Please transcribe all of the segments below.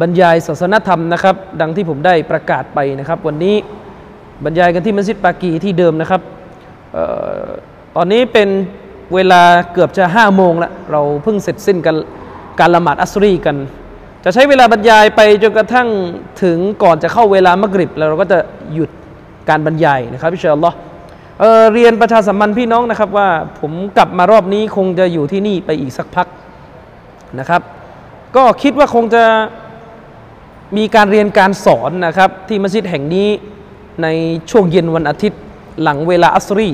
บรรยายศาสนธรรมนะครับ ดังที่ผมได้ประกาศไปนะครับ วันนี้บรรยายกันที่มัสยิดปากีที่เดิมนะครับออตอนนี้เป็นเวลาเกือบจะห้าโมงแล้วเราเพิ่งเสร็จสิ้นกันการละหมาดอัสรีกัน จะใช้เวลาบรรยายไปจนกระทั่งถึงก่อนจะเข้าเวลามะกริบ แล้วเราก็จะหยุดการบรรยายนะครับพิชาอัลลอฮ์เเรียนประชาสัมพันธ์พี่น้องนะครับว่าผมกลับมารอบนี้คงจะอยู่ที่นี่ไปอีกสักพักนะครับ ก็คิดว่าคงจะ มีการเรียนการสอนนะครับที่มัสยิดแห่งนี้ในช่วงเย็นวันอาทิตย์หลังเวลาอัสรี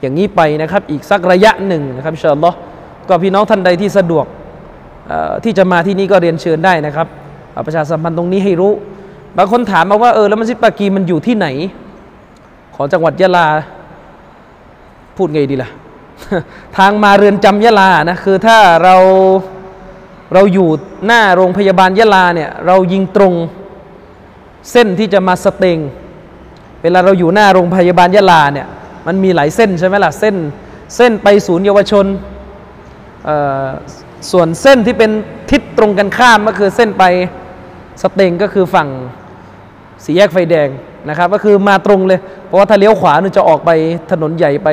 อย่างนี้ไปนะครับอีกสักระยะหนึ่งนะครับอินชาอัลอก็พี่น้องท่านใดที่สะดวกที่จะมาที่นี่ก็เรียนเชิญได้นะครับประชาสัมพันธ์ตรงนี้ให้รู้ บางคนถามมาว่าเออแล้วมัสยิดปากีมันอยู่ที่ไหน ของจังหวัดยะลาพูดไงดีล่ะทางมาเรือนจำยะลานะคือถ้าเรา เราอยู่หน้าโรงพยาบาลยะลาเนี่ยเรายิงตรงเส้นที่จะมาสเตงเวลาเราอยู่หน้าโรงพยาบาลยะลาเนี่ยมันมีหลายเส้นใช่ไหมล่ะเส้นเส้นไปศูนย์เยาวชนส่วนเส้นที่เป็นทิศตรงกันข้ามก็คือเส้นไปสเตงก็คือฝั่งสีแยกไฟแดงนะครับก็คือมาตรงเลย เพราะว่าถ้าเลี้ยวขวานี่จะออกไปถนนใหญ่ไป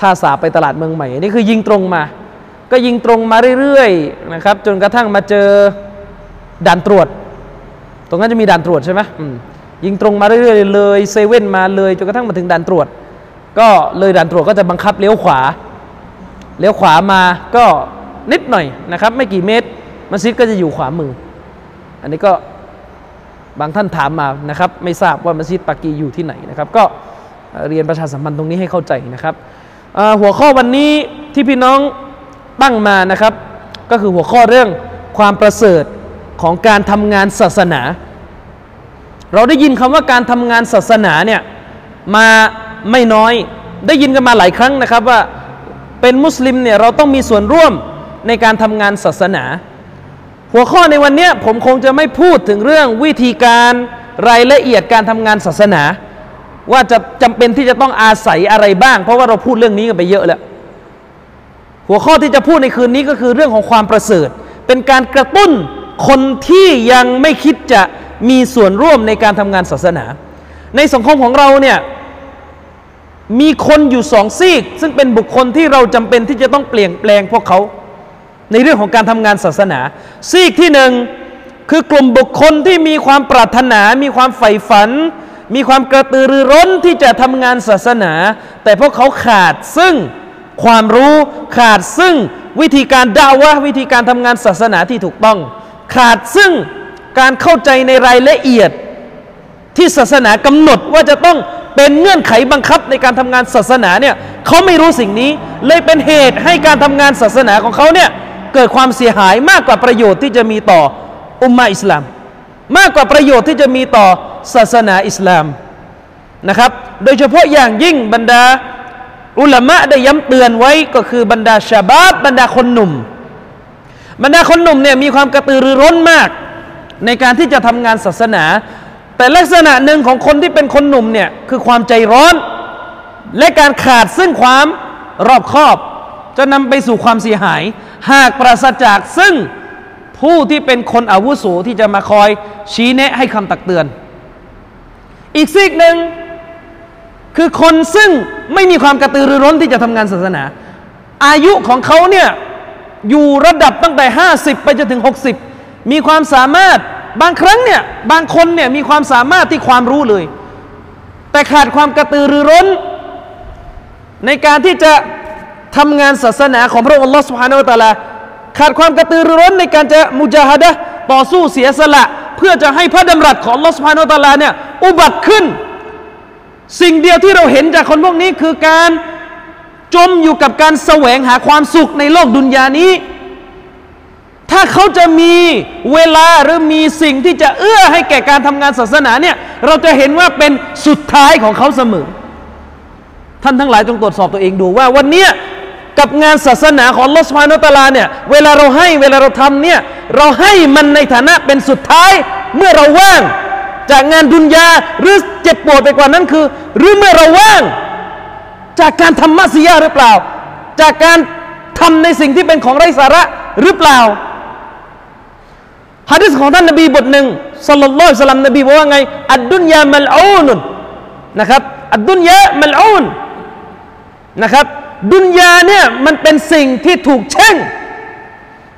ท่าสาไปตลาดเมืองใหม่นี่คือยิงตรงมา ก็ยิงตรงมาเรื่อยๆนะครับจนกระทั่งมาเจอด่านตรวจ ตรงนั้นจะมีด่านตรวจใช่ไหมยิงตรงมาเรื่อยๆเลยเซเว่นมาเลยจนกระทั่งมาถึงด่านตรวจ ก็เลยด่านตรวจก็จะบังคับเลี้ยวขวา เลี้ยวขวามาก็นิดหน่อยนะครับไม่กี่เมตรมัสยิดก็จะอยู่ขวามือ อันนี้ก็บางท่านถามมานะครับไม่ทราบว่ามัสยิดปากีอยู่ที่ไหนนะครับ ก็เรียนประชาสัมพันธ์ตรงนี้ให้เข้าใจนะครับหัวข้อวันนี้ที่พี่น้อง ตั้งมานะครับ ก็คือหัวข้อเรื่องความประเสริฐของการทำงานศาสนา เราได้ยินคำว่าการทำงานศาสนาเนี่ยมาไม่น้อยได้ยินกันมาหลายครั้งนะครับว่าเป็นมุสลิมเนี่ยเราต้องมีส่วนร่วมในการทำงานศาสนา หัวข้อในวันนี้ผมคงจะไม่พูดถึงเรื่องวิธีการรายละเอียดการทำงานศาสนา ว่าจะจำเป็นที่จะต้องอาศัยอะไรบ้าง เพราะว่าเราพูดเรื่องนี้กันไปเยอะแล้ว หัวข้อที่จะพูดในคืนนี้ก็คือเรื่องของความประเสริฐ เป็นการกระตุ้นคนที่ยังไม่คิดจะมีส่วนร่วมในการทำงานศาสนา ในสังคมของเราเนี่ยมีคนอยู่สองซีก ซึ่งเป็นบุคคลที่เราจำเป็นที่จะต้องเปลี่ยนแปลงพวกเขา ในเรื่องของการทำงานศาสนา ซีกที่หนึ่งคือกลุ่มบุคคลที่มีความปรารถนา มีความใฝ่ฝัน มีความกระตือรือร้นที่จะทำงานศาสนา แต่พวกเขาขาดซึ่ง ความรู้ขาดซึ่งวิธีการด่าวะวิธีการทำงานศาสนาที่ถูกต้อง ขาดซึ่งการเข้าใจในรายละเอียดที่ศาสนากำหนดว่าจะต้องเป็นเงื่อนไขบังคับในการทำงานศาสนาเนี่ยเขาไม่รู้สิ่งนี้ เลยเป็นเหตุให้การทำงานศาสนาของเขาเนี่ยเกิดความเสียหายมากกว่าประโยชน์ที่จะมีต่ออุมมาอิสลาม มากกว่าประโยชน์ที่จะมีต่อศาสนาอิสลามนะครับ โดยเฉพาะอย่างยิ่งบรรดา อุลามะได้ย้ำเตือนไว้ก็คือบรรดาชาบาบบรรดาคนหนุ่ม บรรดาคนหนุ่มเนี่ยมีความกระตือรือร้นมาก ในการที่จะทำงานศาสนา แต่ลักษณะหนึ่งของคนที่เป็นคนหนุ่มเนี่ยคือความใจร้อน และการขาดซึ่งความรอบคอบ จะนำไปสู่ความเสียหาย หากปราศจากซึ่งผู้ที่เป็นคนอาวุโสที่จะมาคอยชี้แนะให้คำตักเตือน อีกสิ่งหนึ่ง คือคนซึ่งไม่มีความกระตือรือร้นที่จะทำงานศาสนา อายุของเขาเนี่ยอยู่ระดับตั้งแต่ 50 ไปจนถึง 60 มีความสามารถบางครั้งเนี่ยบางคนเนี่ยมีความสามารถที่ความรู้เลย แต่ขาดความกระตือรือร้น ในการที่จะทำงานศาสนาของพระองค์อัลลอฮฺสุฮานาอัตะลาขาดความกระตือรือร้นในการจะมุจาฮดะต่อสู้เสียสละ เพื่อจะให้พระดำรัสของอัลลอฮฺสุฮานาอัตะลาเนี่ยอุบัติขึ้น สิ่งเดียวที่เราเห็นจากคนพวกนี้คือการจมอยู่กับการแสวงหาความสุขในโลกดุนยานี้ ถ้าเขาจะมีเวลาหรือมีสิ่งที่จะเอื้อให้แก่การทำงานศาสนาเนี่ย เราจะเห็นว่าเป็นสุดท้ายของเขาเสมอ ท่านทั้งหลายจงตรวจสอบตัวเองดูว่าวันนี้กับงานศาสนาของลอสพานตาลาเนี่ย เวลาเราให้เวลาเราทำเนี่ย เราให้มันในฐานะเป็นสุดท้ายเมื่อเราว่าง จากงานดุนยาหรือเจ็บปวดไปกว่านั้นคือ หรือเมื่อเราว่าง จากการทำมัสยิดหรือเปล่า จากการทำในสิ่งที่เป็นของไร้สาระหรือเปล่าฮะดิษของท่านนบีบทหนึ่งสัลลัลลอฮุสลัมนบีบอกว่าไง อัดดุนยามัลอูนนนะครับอัดดุนยามัลอูนนะครับ ดุนยาเนี่ยมันเป็นสิ่งที่ถูกแช่ง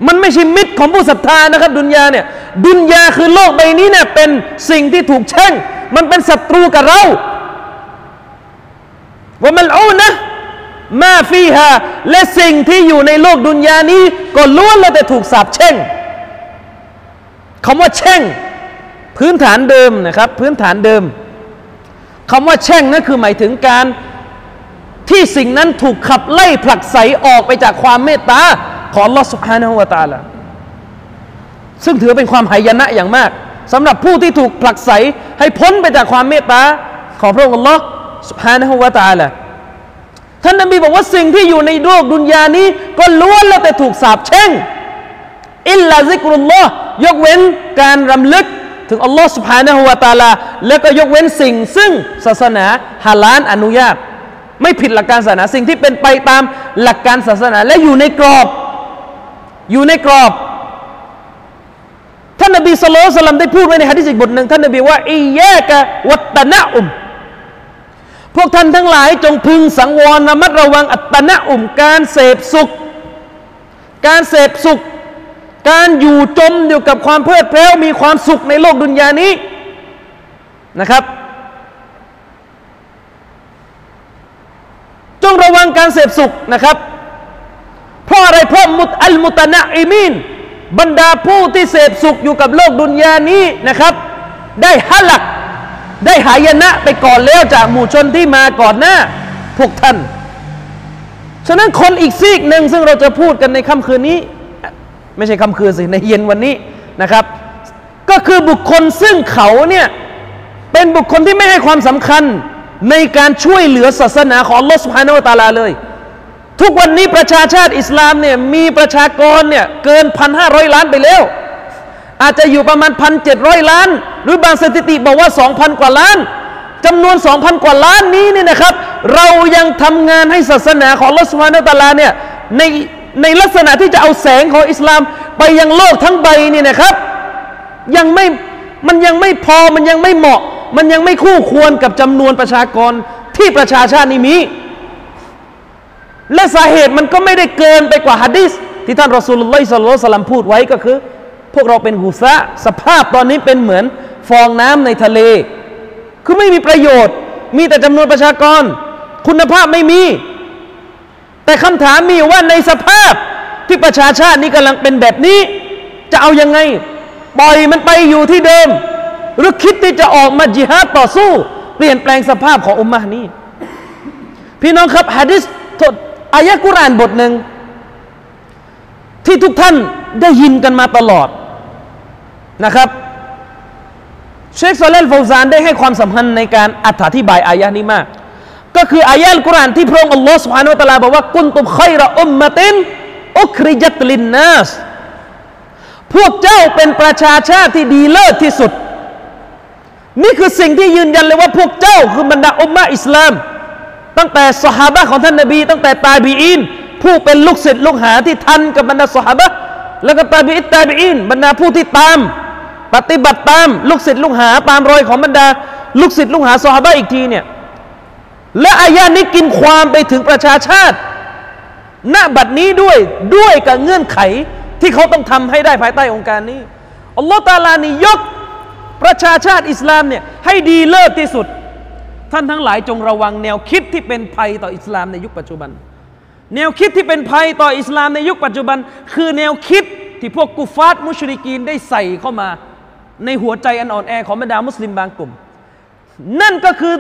มันไม่ใช่มิตรของผู้ศรัทธานะครับ ดุนยาเนี่ย ดุนยาคือโลกใบนี้เนี่ยเป็นสิ่งที่ถูกแช่ง มันเป็นศัตรูกับเราว่ามันอูนะมาฟีฮาและสิ่งที่อยู่ในโลกดุนยานี้ ก็ล้วนแล้วแต่ถูกสาปแช่งคำว่าแช่ง พื้นฐานเดิมนะครับ พื้นฐานเดิมคำว่าแช่งนั่นคือหมายถึงการที่สิ่งนั้นถูกขับไล่ผลักไสออกไปจากความเมตตา ของลอสุภานะฮุวาตาละซึ่งถือเป็นความหายนะอย่างมากสำหรับผู้ที่ถูกผลักไสให้พ้นไปจากความเมตตาของพระองค์ลอสุภานะฮุวาตาละท่านนบีบอกว่าสิ่งที่อยู่ในโลกดุนยานี้ ก็ล้วนแล้วแต่ถูกสาปแช่งอิลลาซิกรุลลอฮ์ยกเว้นการรำลึกถึงอัลลอฮ์ سبحانه และ تعالى แล้วก็ยกเว้นสิ่ง ซึ่งศาสนาฮาลานอนุญาต ไม่ผิดหลักการศาสนาสิ่งที่เป็นไปตามหลักการศาสนา และอยู่ในกรอบ อยู่ในกรอบ ท่านนบีสุลต่านได้พูดไว้ในฮะดิษอีกบทหนึ่งท่านนบีว่าอีแยกะวัตนะอุม พวกท่านทั้งหลายจงพึงสังวรระมัดระวังอัตตนะอุม การเสพสุข การเสพสุข การอยู่จมอยู่กับความเพลิดเพลินมีความสุขในโลกดุนยานี้นะครับจงระวังการเสพสุขนะครับ เพราะอะไรเพราะมุตอัลมุตนะอิมินบรรดาผู้ที่เสพสุขอยู่กับโลกดุนยานี้นะครับ ได้ฮัลัก ได้หายนะไปก่อนแล้วจากหมู่ชนที่มาก่อนหน้า พวกท่าน ฉะนั้นคนอีกซีกหนึ่งซึ่งเราจะพูดกันในค่ำคืนนี้ ไม่ใช่ค่ำคืนสิในเย็นวันนี้นะครับ ก็คือบุคคลซึ่งเขาเนี่ยเป็นบุคคลที่ไม่ให้ความสำคัญในการช่วยเหลือศาสนาของลอสุภาโนตาลาเลย ทุกวันนี้ประชาชาติอิสลามเนี่ยมีประชากรเนี่ยเกินพันห้าร้อยล้านไปแล้ว อาจจะอยู่ประมาณพันเจ็ดร้อยล้าน หรือบางสถิติบอกว่าสองพันกว่าล้านจำนวนสองพันกว่าล้านนี้เนี่ยนะครับ เรายังทำงานให้ศาสนาของลอสุภานตาลาเนี่ยในในลักษณะที่จะเอาแสงของอิสลาม ไปยังโลกทั้งใบนี่นะครับ ยังไม่มันยังไม่พอมันยังไม่เหมาะ มันยังไม่คู่ควรกับจำนวนประชากรที่ประชาชาตินี้มี และสาเหตุมันก็ไม่ได้เกินไปกว่าฮะดิษที่ท่านรอสูลุลลอฮิสัลลัลสลัมพูดไว้ก็คือ พวกเราเป็นหุซะสภาพตอนนี้เป็นเหมือนฟองน้ำในทะเล คือไม่มีประโยชน์ มีแต่จำนวนประชากร คุณภาพไม่มี แต่คำถามมีว่าในสภาพที่ประชาชาตินี้กำลังเป็นแบบนี้ จะเอายังไง ปล่อยมันไปอยู่ที่เดิม หรือคิดที่จะออกมาจิฮาดต่อสู้ เปลี่ยนแปลงสภาพของอุมมะนี้ พี่น้องครับฮะดิษ อายะกุรานบทหนึ่งที่ทุกท่านได้ยินกันมาตลอดนะครับ เชคซอเลนฟาวซานได้ให้ความสำคัญในการอธิบายอายะนี้มาก ก็คืออายะกุรานที่พระองค์อัลลอฮ์สุบฮานุตะลาบอกว่ากุนตุขัยระอุมมะตินอุคริจัตลินนัสพวกเจ้าเป็นประชาชาติที่ดีเลิศที่สุด นี่คือสิ่งที่ยืนยันเลยว่าพวกเจ้าคือบรรดาอุมมะอิสลาม ตั้งแต่สหายของท่านนบี ตั้งแต่ตาบีอินผู้เป็นลูกศิษย์ลูกหาที่ทันกับบรรดาสหายแล้วก็ตาบีอินตาบีอินบรรดาผู้ที่ตาม ปฏิบัติตามลูกศิษย์ลูกหาตามรอยของบรรดา ลูกศิษย์ลูกหาสหายอีกทีเนี่ยและอายานี้กินความไปถึงประชาชาติ ณบัดนี้ด้วยด้วยกับเงื่อนไขที่เขาต้องทำให้ได้ภายใต้องค์การนี้อัลลอฮฺตาลานี่ยกประชาชาติอิสลามเนี่ยให้ดีเลิศที่สุด ท่านทั้งหลายจงระวังแนวคิดที่เป็นภัยต่ออิสลามในยุคปัจจุบัน แนวคิดที่เป็นภัยต่ออิสลามในยุคปัจจุบัน คือแนวคิดที่พวกกุฟาร์มุชริกีนได้ใส่เข้ามา ในหัวใจอันอ่อนแอของบรรดามุสลิมบางกลุ่ม นั่นก็คือ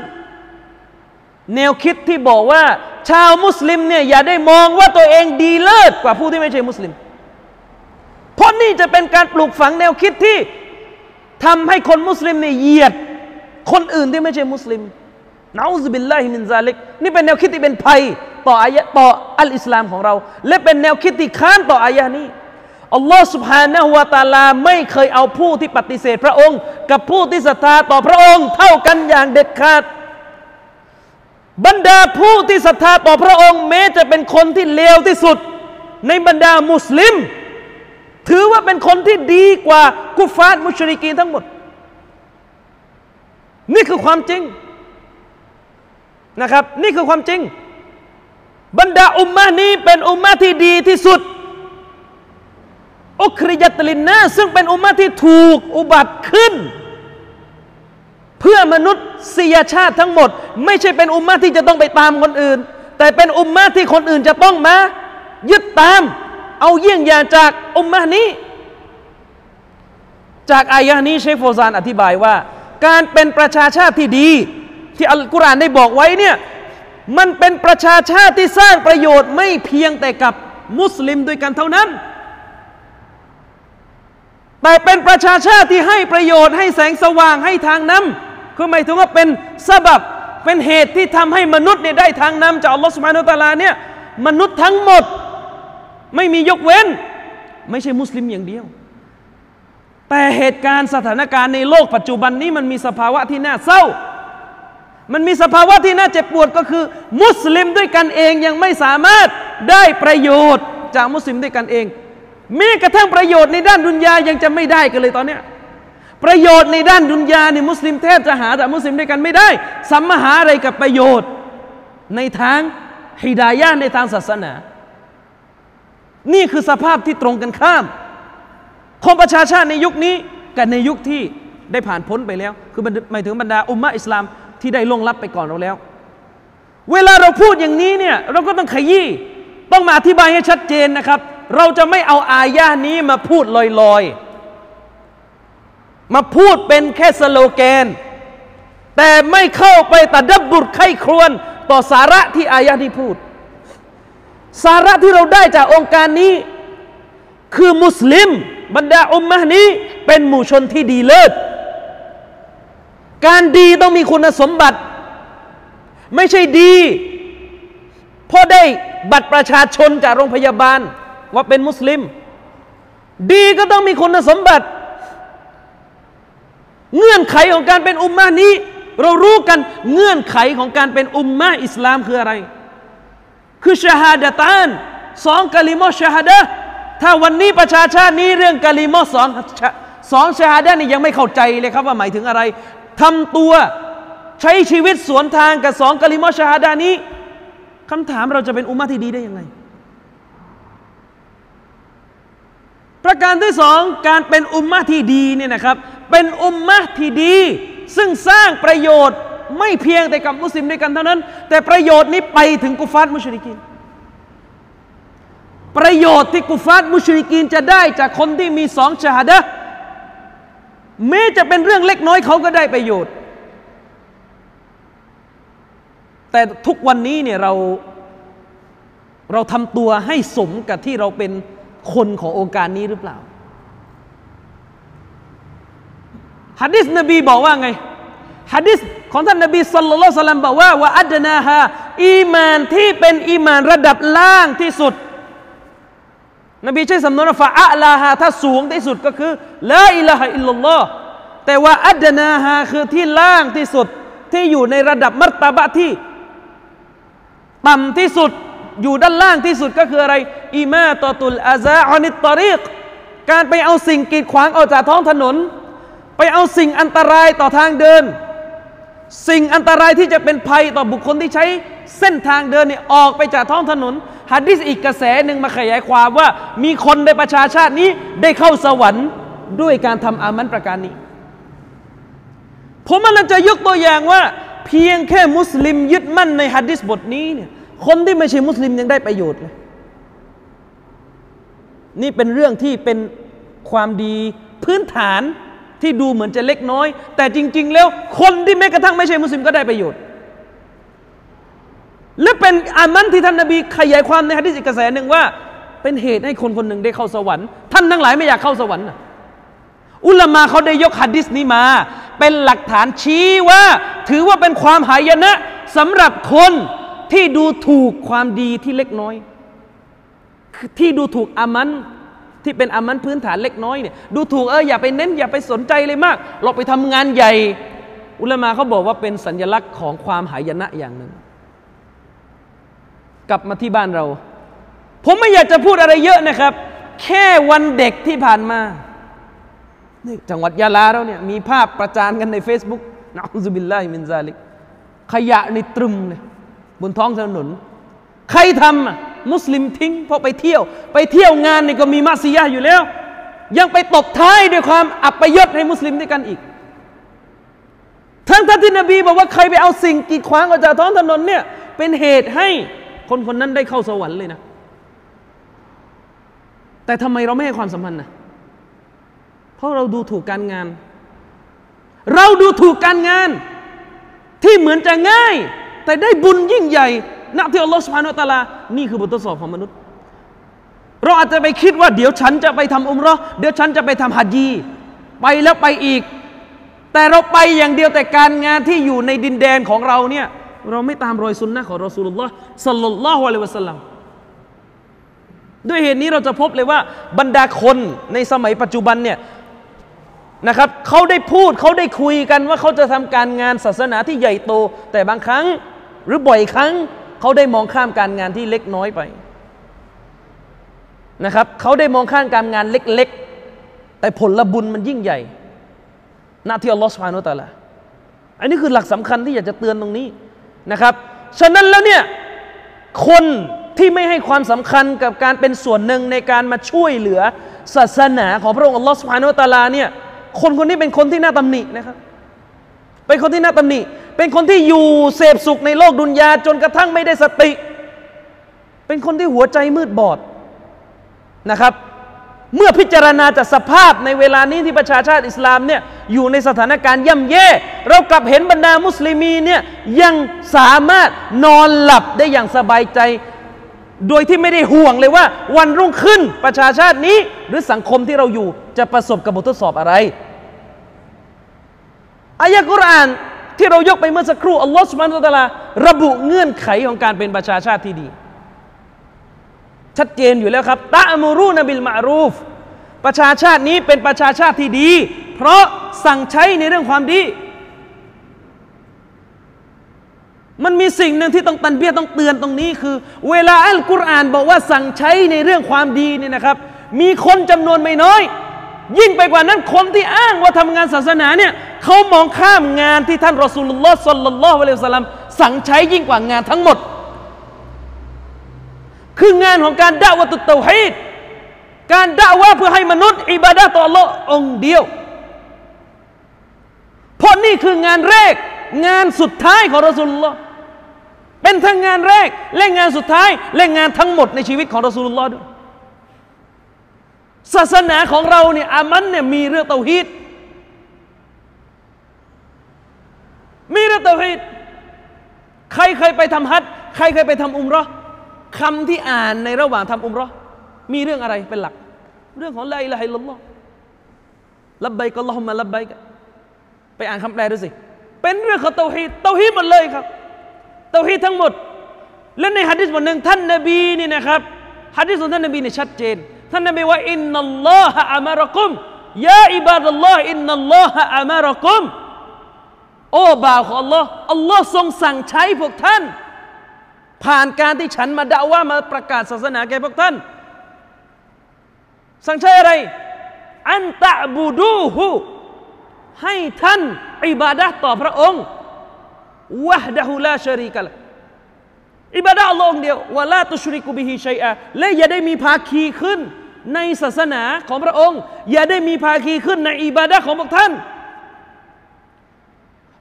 แนวคิดที่บอกว่า ชาวมุสลิมเนี่ยอย่าได้มองว่าตัวเองดีเลิศกว่าผู้ที่ไม่ใช่มุสลิม เพราะนี่จะเป็นการปลูกฝังแนวคิดที่ทำให้คนมุสลิมเนี่ยเหยียดคนอื่นที่ไม่ใช่มุสลิม نعوذ بالله من ذلكนี่เป็นแนวคิดที่เป็นภัย ต่ออายะต่ออัลอิสลามของเรา และเป็นแนวคิดที่ค้านต่ออายะนี้อัลลอฮ์سبحانه وتعالىไม่เคยเอาผู้ที่ปฏิเสธพระองค์ กับผู้ที่ศรัทธาต่อพระองค์ เท่ากันอย่างเด็ดขาด บรรดาผู้ที่ศรัทธาต่อพระองค์ แม้จะเป็นคนที่เลวที่สุด ในบรรดามุสลิม ถือว่าเป็นคนที่ดีกว่ากุฟาตมุชริกีทั้งหมด นี่คือความจริง นะครับ นี่คือความจริง บรรดาอุมมะนี้เป็นอุมมะที่ดีที่สุด อุคริยัตลินนาซึ่งเป็นอุมมะที่ถูกอุบัติขึ้น เพื่อมนุษยชาติทั้งหมด ไม่ใช่เป็นอุมมะที่จะต้องไปตามคนอื่น แต่เป็นอุมมะที่คนอื่นจะต้องมายึดตาม เอาเยี่ยงอย่างจากอุมมะนี้ จากอายะนี้เชฟโฟซานอธิบายว่า การเป็นประชาชาติที่ดี ที่อัลกุรอานได้บอกไว้เนี่ยมันเป็นประชาชาติที่สร้างประโยชน์ไม่เพียงแต่กับมุสลิมด้วยกันเท่านั้น แต่เป็นประชาชาติที่ให้ประโยชน์ให้แสงสว่างให้ทางนำคือหมายถึงว่าเป็นสบับเป็นเหตุที่ทำให้มนุษย์เนี่ยได้ทางนำจากอัลลอฮฺสุบฮานุตะลาเนี่ยมนุษย์ทั้งหมด ไม่มียกเว้น ไม่ใช่มุสลิมอย่างเดียว แต่เหตุการณ์สถานการณ์ในโลกปัจจุบันนี้มันมีสภาวะที่น่าเศร้า มันมีสภาวะที่น่าเจ็บปวดก็คือ มุสลิมด้วยกันเองยังไม่สามารถได้ประโยชน์จากมุสลิมด้วยกันเองแม้กระทั่งประโยชน์ในด้านดุนยายังจะไม่ได้กันเลยตอนเนี้ยประโยชน์ในด้านดุนยาเนี่ยมุสลิมแทบจะหาแต่มุสลิมด้วยกันไม่ได้สัมมาหาอะไรกับประโยชน์ ในทางฮิดายะในทางศาสนา นี่คือสภาพที่ตรงกันข้ามของประชาชาติในยุคนี้กับในยุคที่ได้ผ่านพ้นไปแล้ว คือหมายถึงบรรดาอุมมะอิสลาม ที่ได้ล่วงลับไปก่อนเราแล้ว เวลาเราพูดอย่างนี้เนี่ยเราก็ต้องขยี้ต้องมาอธิบายให้ชัดเจนนะครับ เราจะไม่เอาอายะนี้มาพูดลอยๆ มาพูดเป็นแค่สโลแกน แต่ไม่เข้าไปตัดดับบุตรไข้ครวนต่อสาระที่อายะนี้พูด สาระที่เราได้จากองค์การนี้ คือมุสลิม บรรดาอุมมะนี้ เป็นหมู่ชนที่ดีเลิศ การดีต้องมีคุณสมบัติ ไม่ใช่ดีเพราะได้บัตรประชาชนจากโรงพยาบาลว่าเป็นมุสลิม ดีก็ต้องมีคุณสมบัติ เงื่อนไขของการเป็นอุมมานี้ เรารู้กันเงื่อนไขของการเป็นอุมมาอิสลามคืออะไร คือชาฮาดะตานสองกะลิมอชาฮาดะถ้าวันนี้ประชาชาตินี้เรื่องกะลิมอสองสองชาฮาดะนี่ยังไม่เข้าใจเลยครับว่าหมายถึงอะไร ทำตัวใช้ชีวิตสวนทางกับสองกะลิมอชาฮาดะนี้คำถามเราจะเป็นอุมาที่ดีได้ยังไง ประการที่สองการเป็นอุมมะที่ดีเนี่ยนะครับ เป็นอุมมะที่ดี ซึ่งสร้างประโยชน์ไม่เพียงแต่กับมุสลิมด้วยกันเท่านั้น แต่ประโยชน์นี้ไปถึงกุฟารมุชริกินประโยชน์ที่กุฟารมุชริกินจะได้จากคนที่มีสองชาดะ แม้จะเป็นเรื่องเล็กน้อยเขาก็ได้ประโยชน์ แต่ทุกวันนี้เนี่ยเราเราทำตัวให้สมกับที่เราเป็นคนขององค์การนี้หรือเปล่าฮะดิษนบีบอกว่าไงฮะดิษของท่านนบีสัลลัลลอฮุซัลลัมบอกว่าว่าอัดนาฮาอีมานที่เป็นอีมานระดับล่างที่สุด นบีใช้สำนวนว่าฟะอัลาฮาถ้าสูงที่สุดก็คือละอิลาฮะอิลลัลลอฮ์แต่ว่าอัดนาฮาคือที่ล่างที่สุดที่อยู่ในระดับมัตตาบะที่ต่ำที่สุดอยู่ด้านล่างที่สุดก็คืออะไรอีมาตตุลอาซาอนิตตอริกการไปเอาสิ่งกีดขวางออกจากท้องถนน ไปเอาสิ่งอันตรายต่อทางเดิน สิ่งอันตรายที่จะเป็นภัยต่อบุคคลที่ใช้เส้นทางเดินเนี่ยออกไปจากท้องถนน ฮัดดิสอีกกระแสหนึ่งมาขยายความว่า มีคนในประชาชาตินี้ได้เข้าสวรรค์ด้วยการทำอามันประการนี้ ผมมันจะยกตัวอย่างว่า เพียงแค่มุสลิมยึดมั่นในฮัดดิสบทนี้เนี่ยคนที่ไม่ใช่มุสลิมยังได้ประโยชน์เลยนี่เป็นเรื่องที่เป็นความดีพื้นฐานที่ดูเหมือนจะเล็กน้อย แต่จริง ๆ แล้วคนที่แม้กระทั่งไม่ใช่มุสลิมก็ได้ประโยชน์ และเป็นอามันที่ท่านนบีขยายความในฮะดิษอีกกระแสหนึ่งว่า เป็นเหตุให้คนคนหนึ่งได้เข้าสวรรค์ท่านทั้งหลายไม่อยากเข้าสวรรค์อุลามาเขาได้ยกฮัดดิษนี้มา เป็นหลักฐานชี้ว่า ถือว่าเป็นความหายนะสำหรับคนที่ดูถูกความดีที่เล็กน้อย ที่ดูถูกอามันที่เป็นอามันพื้นฐานเล็กน้อยเนี่ยดูถูกเอออย่าไปเน้นอย่าไปสนใจเลยมากเราไปทำงานใหญ่ อุลามาเขาบอกว่าเป็นสัญลักษณ์ของความหายนะอย่างหนึ่ง กลับมาที่บ้านเรา ผมไม่อยากจะพูดอะไรเยอะนะครับ แค่วันเด็กที่ผ่านมาจังหวัดยาลาเราเนี่ยมีภาพประจานกันใน Facebook นะอุบิลลาฮิมินซาลิกขยะในตรึมเลยบนท้องถนน ใครทำอะมุสลิมทิ้งเพราะไปเที่ยว ไปเที่ยวงานนี่ก็มีมัสยิดอยู่แล้ว ยังไปตบท้ายด้วยความอับปยศให้มุสลิมด้วยกันอีกทั้งท่านที่นบีบอกว่าใครไปเอาสิ่งกีดขวางออกจากท้องถนนเนี่ยเป็นเหตุให้ คนคนนั้นได้เข้าสวรรค์เลยนะ แต่ทำไมเราไม่ให้ความสำคัญนะเพราะเราดูถูกการงาน เราดูถูกการงาน ที่เหมือนจะง่าย แต่ได้บุญยิ่งใหญ่นักที่อัลลอฮฺสุบฮานุตะลา นี่คือบททดสอบของมนุษย์ เราอาจจะไปคิดว่าเดี๋ยวฉันจะไปทำอุมรอเดี๋ยวฉันจะไปทำฮัจญีไปแล้วไปอีก แต่เราไปอย่างเดียวแต่การงานที่อยู่ในดินแดนของเราเนี่ย เราไม่ตามรอยสุนนะของรอสูลุลลอฮ์สัลลัลลอฮุอะลัยวะสัลลัมด้วยเหตุนี้เราจะพบเลยว่าบรรดาคนในสมัยปัจจุบันเนี่ยนะครับเขาได้พูดเขาได้คุยกันว่าเขาจะทำการงานศาสนาที่ใหญ่โต แต่บางครั้งหรือบ่อยครั้งเขาได้มองข้ามการงานที่เล็กน้อยไปนะครับเขาได้มองข้ามการงานเล็ก ๆ แต่ผลบุญมันยิ่งใหญ่หน้าที่อัลลอฮฺสุบฮานุตะละอันนี้คือหลักสำคัญที่อยากจะเตือนตรงนี้ นะครับฉะนั้นแล้วเนี่ยคนที่ไม่ให้ความสำคัญกับการเป็นส่วนหนึ่งในการมาช่วยเหลือศาสนาของพระองค์อัลลอฮฺสุบฮานุตะลาเนี่ยคนคนนี้เป็นคนที่น่าตำหนินะครับ เป็นคนที่น่าตำหนิ เป็นคนที่อยู่เสพสุขในโลกดุนยาจนกระทั่งไม่ได้สติ เป็นคนที่หัวใจมืดบอดนะครับ เมื่อพิจารณาจากสภาพในเวลานี้ที่ประชาชาติอิสลามเนี่ยอยู่ในสถานการณ์ย่ำแย่ เรากลับเห็นบรรดามุสลิมีเนี่ยยังสามารถนอนหลับได้อย่างสบายใจ โดยที่ไม่ได้ห่วงเลยว่า วันรุ่งขึ้นประชาชาตินี้ หรือสังคมที่เราอยู่จะประสบกับบททดสอบอะไรอายะกุรอานที่เรายกไปเมื่อสักครู่อัลลอฮฺสุบานตะลาระบุเงื่อนไขของการเป็นประชาชาติที่ดี ชัดเจนอยู่แล้วครับตะมูรูนบิลมารูฟประชาชาตินี้เป็นประชาชาติที่ดี เพราะสั่งใช้ในเรื่องความดี มันมีสิ่งหนึ่งที่ต้องตันเบียต้องเตือนตรงนี้คือ เวลาอัลกุรอานบอกว่าสั่งใช้ในเรื่องความดีเนี่ยนะครับ มีคนจำนวนไม่น้อย ยิ่งไปกว่านั้นคนที่อ้างว่าทำงานศาสนาเนี่ยเขามองข้ามงานที่ท่านรอสูลุลลอฮ์สัลลัลลอฮุอะลัยฮิสลามสั่งใช้ยิ่งกว่างานทั้งหมด คืองานของการด่าวะตุเตาฮีดการด่าว่าเพื่อให้มนุษย์ อิบาดะต่อ Allah องเดียว เพราะนี่คืองานแรก งานสุดท้ายของรอสูลุลลอฮ์เป็นทั้งงานแรก และงานสุดท้าย และงานทั้งหมดในชีวิตของรอสูลุลลอฮ์ด้วยศาสนาของเราเนี่ยอามันเนี่ยมีเรื่องเตาฮีดมีเรื่องเตาฮีดใครเคยไปทำฮัจใครเคยไปทำอุมรอ คำที่อ่านในระหว่างทำอุมรอมีเรื่องอะไรเป็นหลัก เรื่องของلا إله إلا الله لبيك اللهم لبيكไปอ่านคำแปลดูสิ เป็นเรื่องของเตาฮีดเตาฮีดหมดเลยครับเตาฮีดทั้งหมด และในฮะดิษบทหนึ่งท่านนบีนี่นะครับฮะดิษของท่านนบีเนี่ยชัดเจน ท่านนบีว่าإن الله أمركم يا عباد الله إن الله أمركمโอ้บ่าวของ Allah อัลลอฮ์ทรงสั่งใช้พวกท่าน ผ่านการที่ฉันมาด่าว่ามาประกาศศาสนาแก่พวกท่าน สั่งใช้อะไร อันตะบูดูฮูให้ท่านอิบาดะต่อพระองค์วะดะฮุลาชรีกะลอิบาดะอัลลอฮ์องเดียววะลาตุชริกุบิฮิชัยอะและอย่าได้มีภาคีขึ้นในศาสนาของพระองค์ อย่าได้มีภาคีขึ้นในอิบาดะของพวกท่าน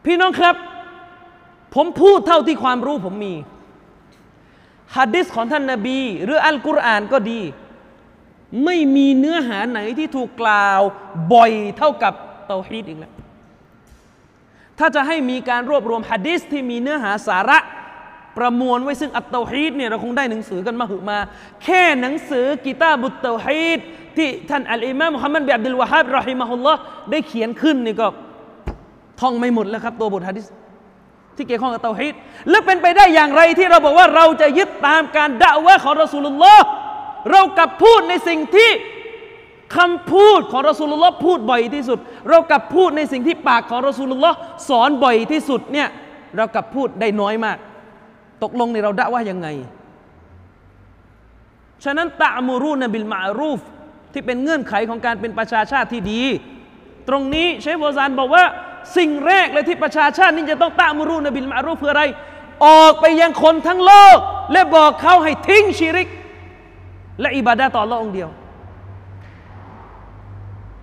พี่น้องครับ ผมพูดเท่าที่ความรู้ผมมี ฮัดดิสของท่านนาบี หรืออัลกุรอานก็ดี ไม่มีเนื้อหาไหนที่ถูกกล่าวบ่อยเท่ากับเตาฮีดอีกแล้วถ้าจะให้มีการรวบรวมฮัดดิสที่มีเนื้อหาสาระประมวลไว้ซึ่งอัตตาฮีดเนี่ยเราคงได้หนังสือกันมาหึมา แค่หนังสือกิตาบุตเตาฮีดที่ท่านอัลอิมามมุฮัมมัดบิอับดุลวะฮับรอฮิมะฮุลลอฮ์ได้เขียนขึ้นนี่ก็ท่องไม่หมดแล้วครับ ตัวบทฮะดิษ ที่เกี่ยวข้องกับเตาฮีดแล้วเป็นไปได้อย่างไรที่เราบอกว่าเราจะยึดตามการด่าวะของรอสูลุลลอฮ์เรากลับพูดในสิ่งที่คำพูดของรอสูลุลลอฮ์พูดบ่อยที่สุด เรากลับพูดในสิ่งที่ปากของรอสูลุลลอฮ์สอนบ่อยที่สุดเนี่ยเรากลับพูดได้น้อยมาก ตกลงในเราด่าว่ายังไง ฉะนั้นตะมูรูนบิลมารูฟที่เป็นเงื่อนไขของการเป็นประชาชาติที่ดี ตรงนี้เชฟโบซานบอกว่า สิ่งแรกเลยที่ประชาชาตินี้จะต้องตะมูรูนบิลมารูฟเพื่ออะไร ออกไปยังคนทั้งโลก และบอกเขาให้ทิ้งชีริก และอิบาดาต่อละองเดียว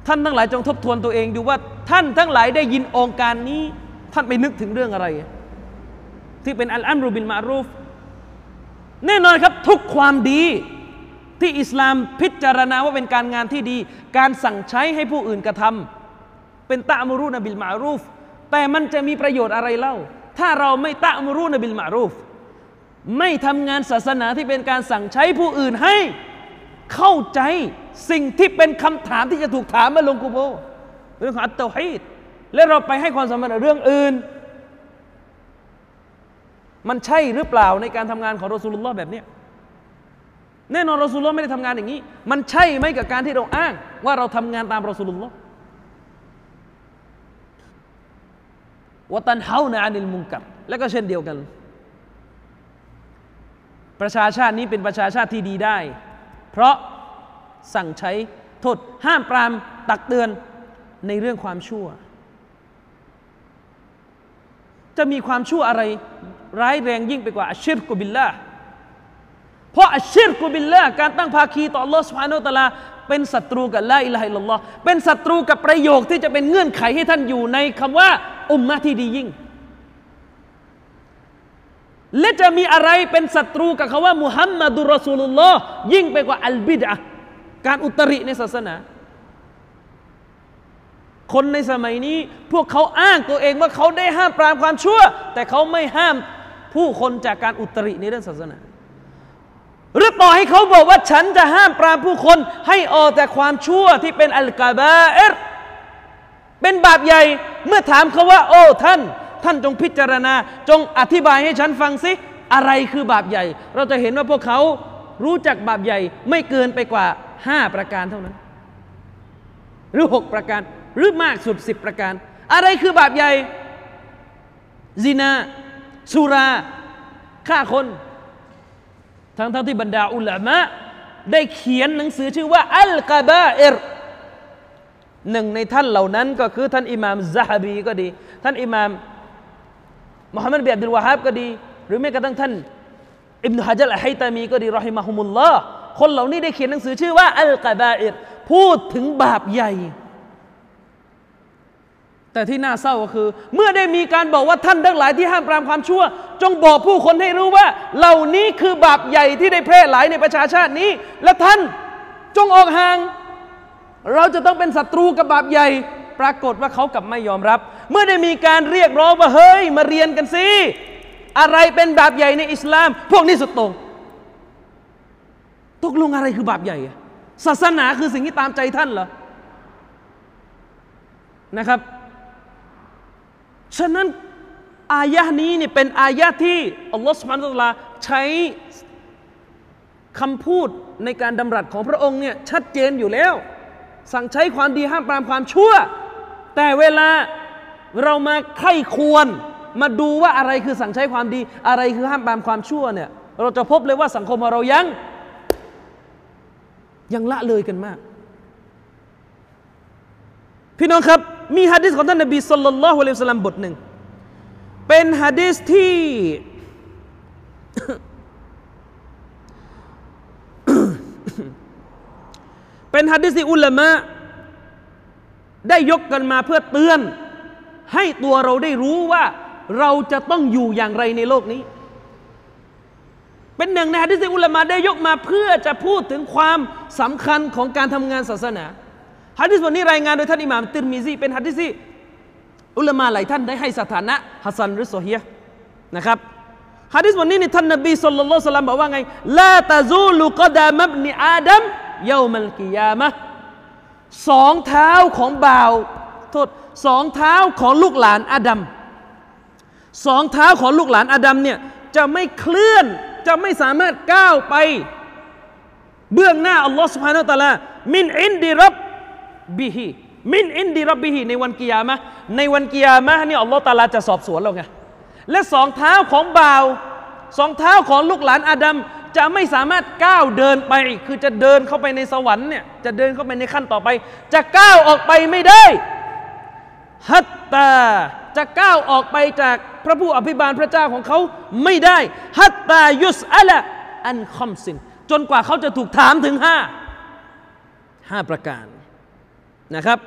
ท่านทั้งหลายจงทบทวนตัวเองดูว่าท่านทั้งหลายได้ยินองค์การนี้ ท่านไปนึกถึงเรื่องอะไร ที่เป็นอัลอัมรุบินมารูฟแน่นอนครับทุกความดีที่อิสลามพิจารณาว่าเป็นการงานที่ดี การสั่งใช้ให้ผู้อื่นกระทำ เป็นตะมรูนบิลมารูฟแต่มันจะมีประโยชน์อะไรเล่า ถ้าเราไม่ตะมรูนบิลมารูฟไม่ทำงานศาสนาที่เป็นการสั่งใช้ผู้อื่นให้ เข้าใจสิ่งที่เป็นคำถามที่จะถูกถามมาลงกูโบเรื่องของอัตเตอฮีดและเราไปให้ความสำคัญเรื่องอื่น มันใช่หรือเปล่าในการทำงานของรอสูลุลลอฮ์แบบนี้แน่นอนรอสูลุลลอฮ์ไม่ได้ทำงานอย่างนี้ มันใช่ไหมกับการที่เราอ้าง ว่าเราทำงานตามรอสูลุลลอฮ์ วัตันเฮานานิลมุงกับ และก็เช่นเดียวกัน ประชาชาตินี้เป็นประชาชาติที่ดีได้ เพราะสั่งใช้โทษห้ามปรามตักเตือนในเรื่องความชั่ว จะมีความชั่วอะไร ร้ายแรงยิ่งไปกว่าอัชชิรกุบิลละเพราะอัชชิรกุบิลละการตั้งภาคีต่อลสฟานุตลา เป็นศัตรูกับละอิละฮิลลอฮ์เป็นศัตรูกับประโยคที่จะเป็นเงื่อนไขให้ท่านอยู่ในคำว่าอุมมะที่ดียิ่ง และจะมีอะไรเป็นศัตรูกับคำว่ามุฮัมมัดุรอสูลุลลอฮ์ยิ่งไปกว่าอัลบิดะการอุตริในศาสนา คนในสมัยนี้พวกเขาอ้างตัวเองว่าเขาได้ห้ามปรามความชั่ว แต่เขาไม่ห้ามผู้คนจากการอุตริในเรื่องศาสนา หรือต่อให้เขาบอกว่าฉันจะห้ามปรามผู้คนให้ออกแต่ความชั่วที่เป็นอัลกาบาเอรเป็นบาปใหญ่เมื่อถามเขาว่า โอ้ท่าน ท่านจงพิจารณา จงอธิบายให้ฉันฟังสิอะไรคือบาปใหญ่ เราจะเห็นว่าพวกเขารู้จักบาปใหญ่ ไม่เกินไปกว่าห้าประการเท่านั้น หรือหกประการหรือมากสุดสิบประการ อะไรคือบาปใหญ่ซินาสุราฆ่าคน ทั้งทั้งที่บรรดาอุลามะได้เขียนหนังสือชื่อว่าอัลกาบาเอรหนึ่งในท่านเหล่านั้นก็คือท่านอิหม่ามซะฮบีก็ดี ท่านอิหม่ามมุฮัมมัดบิอับดุลวาฮับก็ดี หรือแม้กระทั่งท่านอิบนุฮะจัลอะไฮตามีก็ดีรอฮิมะฮุมุลลอฮ์คนเหล่านี้ได้เขียนหนังสือชื่อว่าอัลกาบาเอรพูดถึงบาปใหญ่ แต่ที่น่าเศร้าก็คือ เมื่อได้มีการบอกว่าท่านทั้งหลายที่ห้ามปรามความชั่ว จงบอกผู้คนให้รู้ว่า เหล่านี้คือบาปใหญ่ที่ได้แพร่หลายในประชาชาตินี้ และท่านจงออกห่าง เราจะต้องเป็นศัตรูกับบาปใหญ่ ปรากฏว่าเขากลับไม่ยอมรับ เมื่อได้มีการเรียกร้องว่าเฮ้ย มาเรียนกันสิอะไรเป็นบาปใหญ่ในอิสลาม พวกนี้สุดโต่งตกลงอะไรคือบาปใหญ่ศาสนาคือสิ่งที่ตามใจท่านเหรอนะครับ ฉะนั้นอายะนี้เนี่ยเป็นอายะที่อัลลอฮฺสุบฮานะลาใช้คำพูดในการดำรัสของพระองค์เนี่ยชัดเจนอยู่แล้ว สั่งใช้ความดีห้ามปรามความชั่ว แต่เวลาเรามาไข้ควรมาดูว่าอะไรคือสั่งใช้ความดี อะไรคือห้ามปรามความชั่วเนี่ยเราจะพบเลยว่าสังคมของเรายัง ยังละเลยกันมาก พี่น้องครับ มีฮะดิษของท่านนบีสุลต่านละฮ์วะลัยฮิสลามบทหนึ่ง เป็นฮะดิษที่เป็นฮะดิษที่อุลามะได้ยกกันมาเพื่อเตือน ให้ตัวเราได้รู้ว่า เราจะต้องอยู่อย่างไรในโลกนี้ เป็นหนึ่งในฮะดิษที่อุลามะได้ยกมาเพื่อจะพูดถึงความสำคัญของการทำงานศาสนา ฮะดิษวันนี้รายงานโดยท่านอิหม่ามติรมิซีเป็นฮะดิษที่อุลามะหลายท่านได้ให้สถานะฮัสซันหรือโซเฮียนะครับฮะดิษวันนี้นี่ท่านนบีสุลต่านสัลลัมบอกว่าไงلا تزول قدما ابن آدم يوم القيامةสองเท้าของบ่าวโทษสองเท้าของลูกหลานอาดัมสองเท้าของลูกหลานอาดัมเนี่ยจะไม่เคลื่อนจะไม่สามารถก้าวไป เบื้องหน้าอัลลอฮ์سبحانه وتعالى من عند ربه من عند ربهในวันกิยามะในวันกิยามะนี่อัลลอฮ์ตะลาจะสอบสวนเราไงและสองเท้าของบ่าวสองเท้าของลูกหลานอาดัมจะไม่สามารถก้าวเดินไป คือจะเดินเข้าไปในสวรรค์เนี่ยจะเดินเข้าไปในขั้นต่อไป จะก้าวออกไปไม่ได้ฮัตตาจะก้าวออกไปจากพระผู้อภิบาลพระเจ้าของเขาไม่ได้ฮัตตายุสอะละอันคอมสินจนกว่าเขาจะถูกถามถึงห้าห้าประการ นะครับ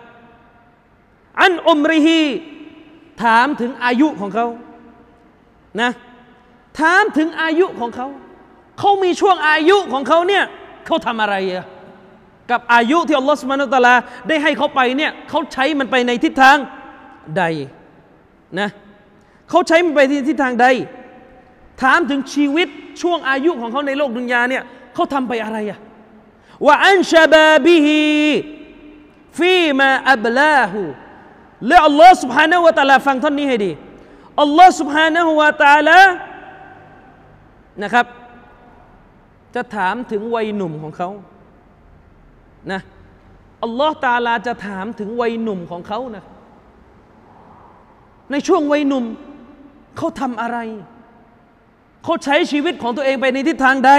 อันอมริฮีถามถึงอายุของเขานะถามถึงอายุของเขา เขามีช่วงอายุของเขาเนี่ยเขาทำอะไรอะกับอายุที่อัลลอฮฺสุบานุตะลา ได้ให้เขาไปเนี่ยเขาใช้มันไปในทิศทางใดนะเขาใช้มันไปในทิศทางใด ถามถึงชีวิตช่วงอายุของเขาในโลกดุนยาเนี่ยเขาทำไปอะไรอะว่าอันชาบาบิฮี ฟีมาอับลาหูและอัลลอฮฺ سبحانه และ تعالى ฟังท่อนนี้ให้ดีอัลลอฮฺ سبحانه และ تعالى นะครับ จะถามถึงวัยหนุ่มของเขานะอัลลอฮฺตาลาจะถามถึงวัยหนุ่มของเขานะในช่วงวัยหนุ่มเขาทำอะไร เขาใช้ชีวิตของตัวเองไปในทิศทางใด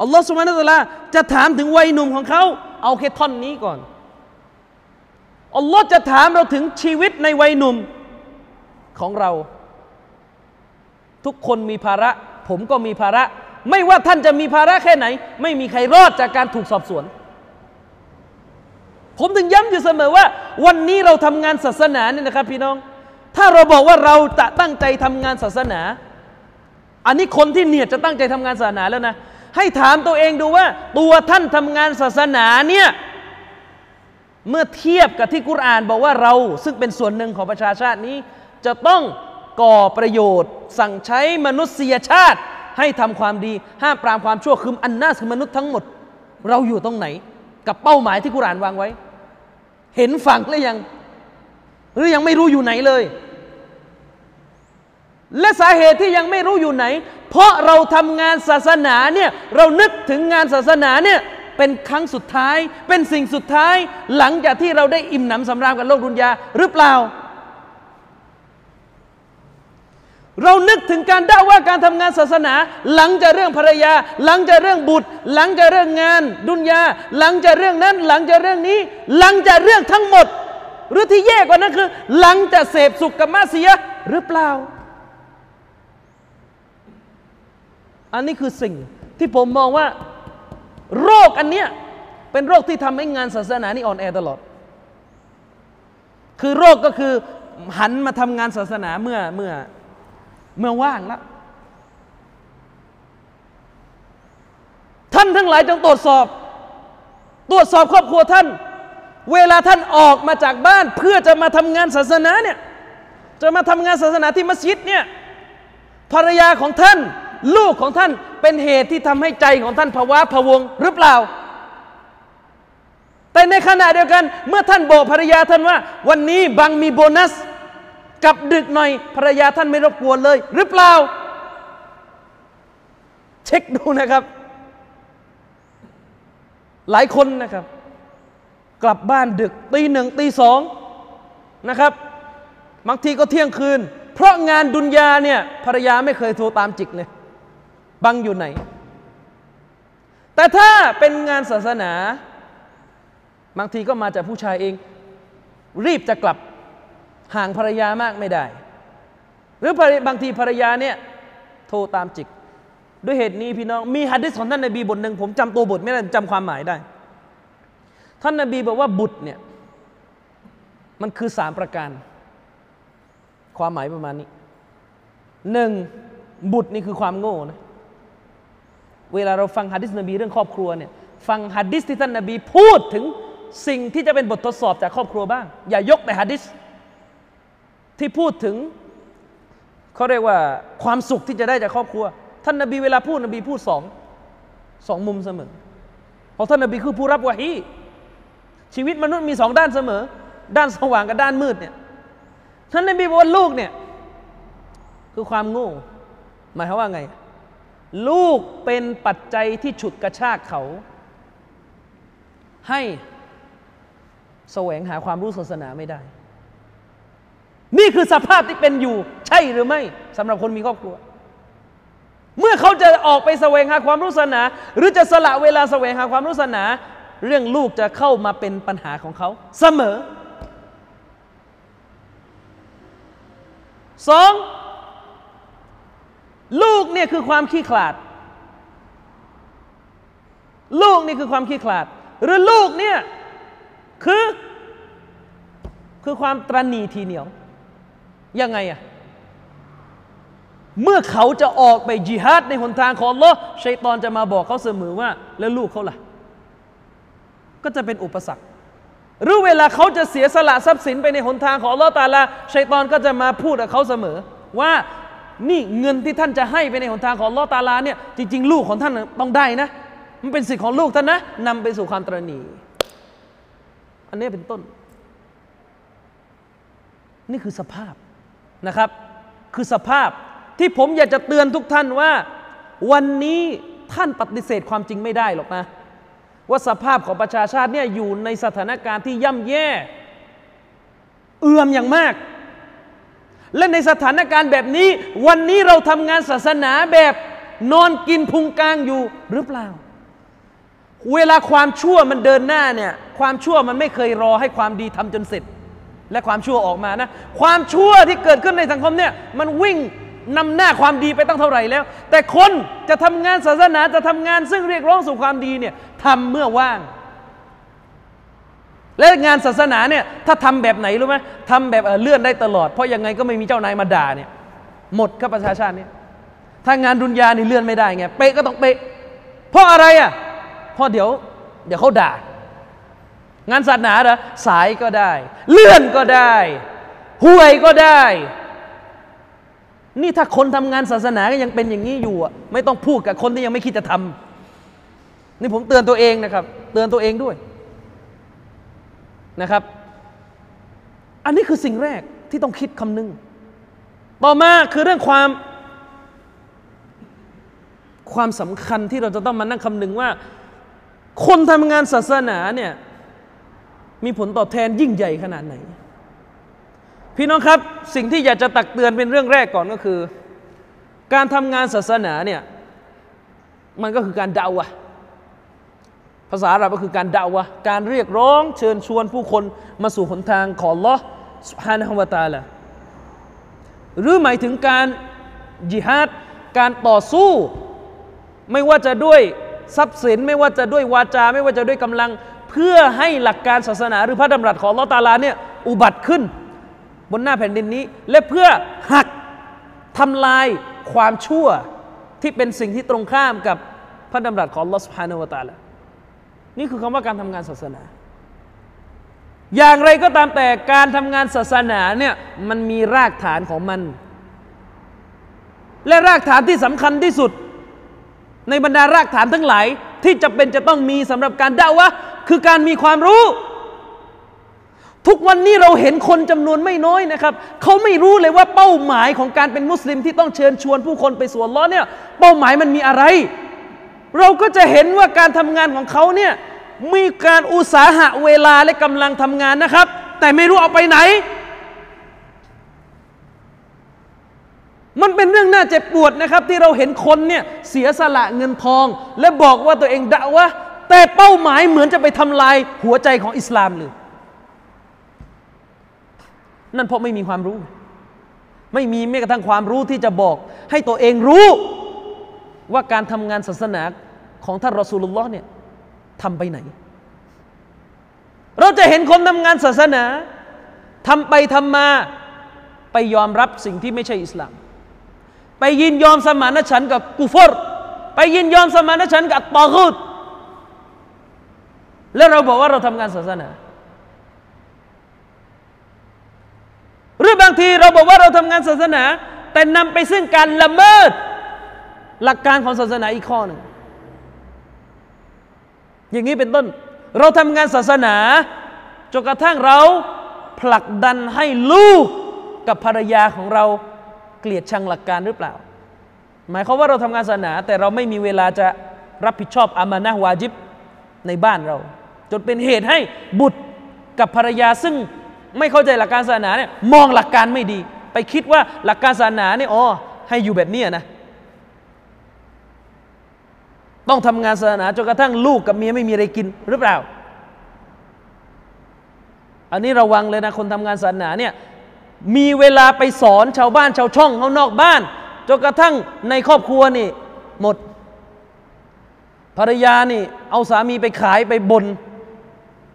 อัลลอฮฺสุบฮานะตะลาจะถามถึงวัยหนุ่มของเขา เอาแค่ท่อนนี้ก่อน อัลลอฮ์จะถามเราถึงชีวิตในวัยหนุ่มของเรา ทุกคนมีภาระ ผมก็มีภาระ ไม่ว่าท่านจะมีภาระแค่ไหน ไม่มีใครรอดจากการถูกสอบสวน ผมถึงย้ำอยู่เสมอว่า วันนี้เราทำงานศาสนาเนี่ยนะครับ พี่น้อง ถ้าเราบอกว่าเราจะตั้งใจทำงานศาสนา อันนี้คนที่เนียดจะตั้งใจทำงานศาสนาแล้วนะ ให้ถามตัวเองดูว่า ตัวท่านทำงานศาสนาเนี่ย เมื่อเทียบกับที่กุรานบอกว่าเราซึ่งเป็นส่วนหนึ่งของประชาชาตินี้ จะต้องก่อประโยชน์ สั่งใช้มนุษยชาติ ให้ทำความดีห้ามปรามความชั่วคืออันน่าคือมนุษย์ทั้งหมด เราอยู่ตรงไหน กับเป้าหมายที่กุรานวางไว้ เห็นฝั่งหรือยัง หรือยังไม่รู้อยู่ไหนเลย และสาเหตุที่ยังไม่รู้อยู่ไหน เพราะเราทำงานศาสนาเนี่ยเรานึกถึงงานศาสนาเนี่ย เป็นครั้งสุดท้าย เป็นสิ่งสุดท้าย หลังจากที่เราได้อิ่มหนำสำราญกับโลกดุนยาหรือเปล่า เรานึกถึงการด่าว่าการทำงานศาสนา หลังจากเรื่องภรรยา หลังจากเรื่องบุตร หลังจากเรื่องงาน ดุนยา หลังจากเรื่องนั้น หลังจากเรื่องนี้ หลังจากเรื่องทั้งหมด หรือที่แย่กว่านั้นคือ หลังจากเสพสุขกับมาเสียหรือเปล่า อันนี้คือสิ่งที่ผมมองว่า โรคอันเนี้ยเป็นโรคที่ทำให้งานศาสนานี่อ่อนแอตลอด คือโรคก็คือหันมาทำงานศาสนาเมื่อเมื่อเมื่อว่างแล้วท่านทั้งหลายจงตรวจสอบ ตรวจสอบครอบครัวท่าน เวลาท่านออกมาจากบ้าน เพื่อจะมาทำงานศาสนาเนี่ยจะมาทำงานศาสนาที่มัสยิดเนี่ยภรรยาของท่าน ลูกของท่านเป็นเหตุที่ทำให้ใจของท่านภาวะพะวงหรือเปล่า แต่ในขณะเดียวกัน เมื่อท่านบอกภรรยาท่านว่า วันนี้บังมีโบนัสกลับดึกหน่อยภรรยาท่านไม่รบกวนเลย หรือเปล่า เช็คดูนะครับ หลายคนนะครับ กลับบ้านดึกตีหนึ่งตีสองนะครับบางทีก็เที่ยงคืน เพราะงานดุนยาเนี่ยภรรยาไม่เคยโทรตามจิกเลย บังอยู่ไหน แต่ถ้าเป็นงานศาสนา บางทีก็มาจากผู้ชายเอง รีบจะกลับห่างภรรยามากไม่ได้ หรือบางทีภรรยาเนี่ยโทรตามจิก ด้วยเหตุนี้พี่น้องมีฮะดิษของท่านนบีบทหนึ่งผมจำตัวบทไม่ได้จำความหมายได้ ท่านนบีบอกว่าบุตรเนี่ยมันคือสามประการ ความหมายประมาณนี้หนึ่งบุตรนี่คือความโง่นะ เวลาเราฟังฮะดิษนบีเรื่องครอบครัวเนี่ยฟังฮะดิษที่ท่านนบีพูดถึงสิ่งที่จะเป็นบททดสอบจากครอบครัวบ้าง อย่ายกแต่ฮะดิษที่พูดถึงเขาเรียกว่าความสุขที่จะได้จากครอบครัว ท่านนบีเวลาพูดนบีพูดสองสองมุมเสมอเพราะท่านนบีคือผู้รับวะฮีชีวิตมนุษย์มีสองด้านเสมอ ด้านสว่างกับด้านมืดเนี่ยท่านนบีบอกว่าลูกเนี่ยคือความโง่หมายความว่าไง ลูกเป็นปัจจัยที่ฉุดกระชากเขา ให้แสวงหาความรู้ศาสนาไม่ได้ นี่คือสภาพที่เป็นอยู่ ใช่หรือไม่สำหรับคนมีครอบครัว เมื่อเขาจะออกไปแสวงหาความรู้ศาสนา หรือจะสละเวลาแสวงหาความรู้ศาสนา เรื่องลูกจะเข้ามาเป็นปัญหาของเขา เสมอสอง ลูกเนี่ยคือความขี้ขลาด ลูกนี่คือความขี้ขลาด หรือลูกเนี่ยคือคือความตรณีทีเหนียว ยังไงอะเมื่อเขาจะออกไปจิฮาดในหนทางของลอชัยตอนจะมาบอกเขาเสมอว่า แล้วลูกเขาล่ะ ก็จะเป็นอุปสรรค หรือเวลาเขาจะเสียสละทรัพย์สินไปในหนทางของลอตาลาชัยตอนก็จะมาพูดกับเขาเสมอ ว่า นี่เงินที่ท่านจะให้ไปในหนทางของลอตาลาเนี่ยจริง ๆ ลูกของท่านต้องได้นะ มันเป็นสิทธิ์ของลูกท่านนะนำไปสู่ความตรณี อันนี้เป็นต้น นี่คือสภาพนะครับ คือสภาพที่ผมอยากจะเตือนทุกท่านว่า วันนี้ท่านปฏิเสธความจริงไม่ได้หรอกนะ ว่าสภาพของประชาชาติเนี่ยอยู่ในสถานการณ์ที่ย่ำแย่ เอื่อมอย่างมาก และในสถานการณ์แบบนี้ วันนี้เราทำงานศาสนาแบบนอนกินพุงกลางอยู่หรือเปล่า เวลาความชั่วมันเดินหน้าเนี่ย ความชั่วมันไม่เคยรอให้ความดีทำจนเสร็จ และความชั่วออกมานะ ความชั่วที่เกิดขึ้นในสังคมเนี่ยมันวิ่งนำหน้าความดีไปตั้งเท่าไหร่แล้ว แต่คนจะทำงานศาสนาจะทำงานซึ่งเรียกร้องสู่ความดีเนี่ยทำเมื่อว่าง และงานศาสนาเนี่ยถ้าทำแบบไหนรู้ไหมทำแบบเลื่อนได้ตลอด เพราะยังไงก็ไม่มีเจ้านายมาด่าเนี่ยหมดครับประชาชาติเนี่ยถ้างานดุนยานี่เลื่อนไม่ได้ไงเป๊ะก็ต้องเป๊ะเพราะอะไรอะเพราะเดี๋ยว เดี๋ยวเขาด่า งานศาสนาเหรอสายก็ได้ เลื่อนก็ได้ห่วยก็ได้ นี่ถ้าคนทำงานศาสนาก็ยังเป็นอย่างนี้อยู่อะไม่ต้องพูดกับคนที่ยังไม่คิดจะทำนี่ผมเตือนตัวเองนะครับ เตือนตัวเองด้วย นะครับ อันนี้คือสิ่งแรกที่ต้องคิดคำนึง ต่อมาคือเรื่องความ ความสำคัญที่เราจะต้องมานั่งคำนึงว่า คนทำงานศาสนาเนี่ยมีผลตอบแทนยิ่งใหญ่ขนาดไหน พี่น้องครับสิ่งที่อยากจะตักเตือนเป็นเรื่องแรกก่อนก็คือ การทำงานศาสนาเนี่ยมันก็คือการดาวะ ภาษาอาหรับก็คือการด่าวะการเรียกร้องเชิญชวนผู้คนมาสู่หนทางของลอสุฮานะฮวตาละหรือหมายถึงการจิฮาดการต่อสู้ ไม่ว่าจะด้วยทรัพย์สินไม่ว่าจะด้วยวาจา ไม่ว่าจะด้วยกำลัง เพื่อให้หลักการศาสนา หรือพระดำรัสของลอตาลาเนี่ยอุบัติขึ้น บนหน้าแผ่นดินนี้ และเพื่อหักทำลายความชั่วที่เป็นสิ่งที่ตรงข้ามกับพระดำรัสของลอสพานวตาละ นี่คือคำว่าการทำงานศาสนา อย่างไรก็ตามแต่การทำงานศาสนาเนี่ยมันมีรากฐานของมัน และรากฐานที่สำคัญที่สุด ในบรรดารากฐานทั้งหลายที่จะเป็นจะต้องมีสำหรับการด่าวะคือการมีความรู้ ทุกวันนี้เราเห็นคนจำนวนไม่น้อยนะครับ เขาไม่รู้เลยว่าเป้าหมายของการเป็นมุสลิมที่ต้องเชิญชวนผู้คนไปสู่ล้อเนี่ยเป้าหมายมันมีอะไร เราก็จะเห็นว่าการทำงานของเขาเนี่ยมีการอุตสาหะเวลาและกำลังทำงานนะครับ แต่ไม่รู้เอาไปไหน มันเป็นเรื่องน่าเจ็บปวดนะครับ ที่เราเห็นคนเนี่ยเสียสละเงินทอง และบอกว่าตัวเองด่าวะแต่เป้าหมายเหมือนจะไปทำลายหัวใจของอิสลามเลย นั่นเพราะไม่มีความรู้ ไม่มีแม้กระทั่งความรู้ที่จะบอก ให้ตัวเองรู้ ว่าการทำงานศาสนาของท่านรอสูลุลลอฮ์เนี่ยทำไปไหน เราจะเห็นคนทำงานศาสนาทำไปทำมาไปยอมรับสิ่งที่ไม่ใช่อิสลาม ไปยินยอมสมานฉันกับกุฟรไปยินยอมสมานฉันกับตอกุดแล้วเราบอกว่าเราทำงานศาสนา หรือบางทีเราบอกว่าเราทำงานศาสนา แต่นำไปซึ่งการละเมิด หลักการของศาสนาอีกข้อหนึ่งอย่างนี้เป็นต้น เราทำงานศาสนาจนกระทั่งเราผลักดันให้ลูกกับภรรยาของเราเกลียดชังหลักการหรือเปล่า หมายความว่าเราทำงานศาสนา แต่เราไม่มีเวลาจะรับผิดชอบอามานะวาจิบในบ้านเรา จนเป็นเหตุให้บุตรกับภรรยาซึ่งไม่เข้าใจหลักการศาสนาเนี่ยมองหลักการไม่ดี ไปคิดว่าหลักการศาสนาเนี่ยอ๋อให้อยู่แบบนี้นะ ต้องทำงานศาสนาจนกระทั่งลูกกับเมียไม่มีอะไรกินหรือเปล่า อันนี้ระวังเลยนะคนทำงานศาสนาเนี่ยมีเวลาไปสอนชาวบ้านชาวช่องเขานอกบ้านจนกระทั่งในครอบครัวนี่ หมด ภรรยานี่ เอาสามีไปขายไปบน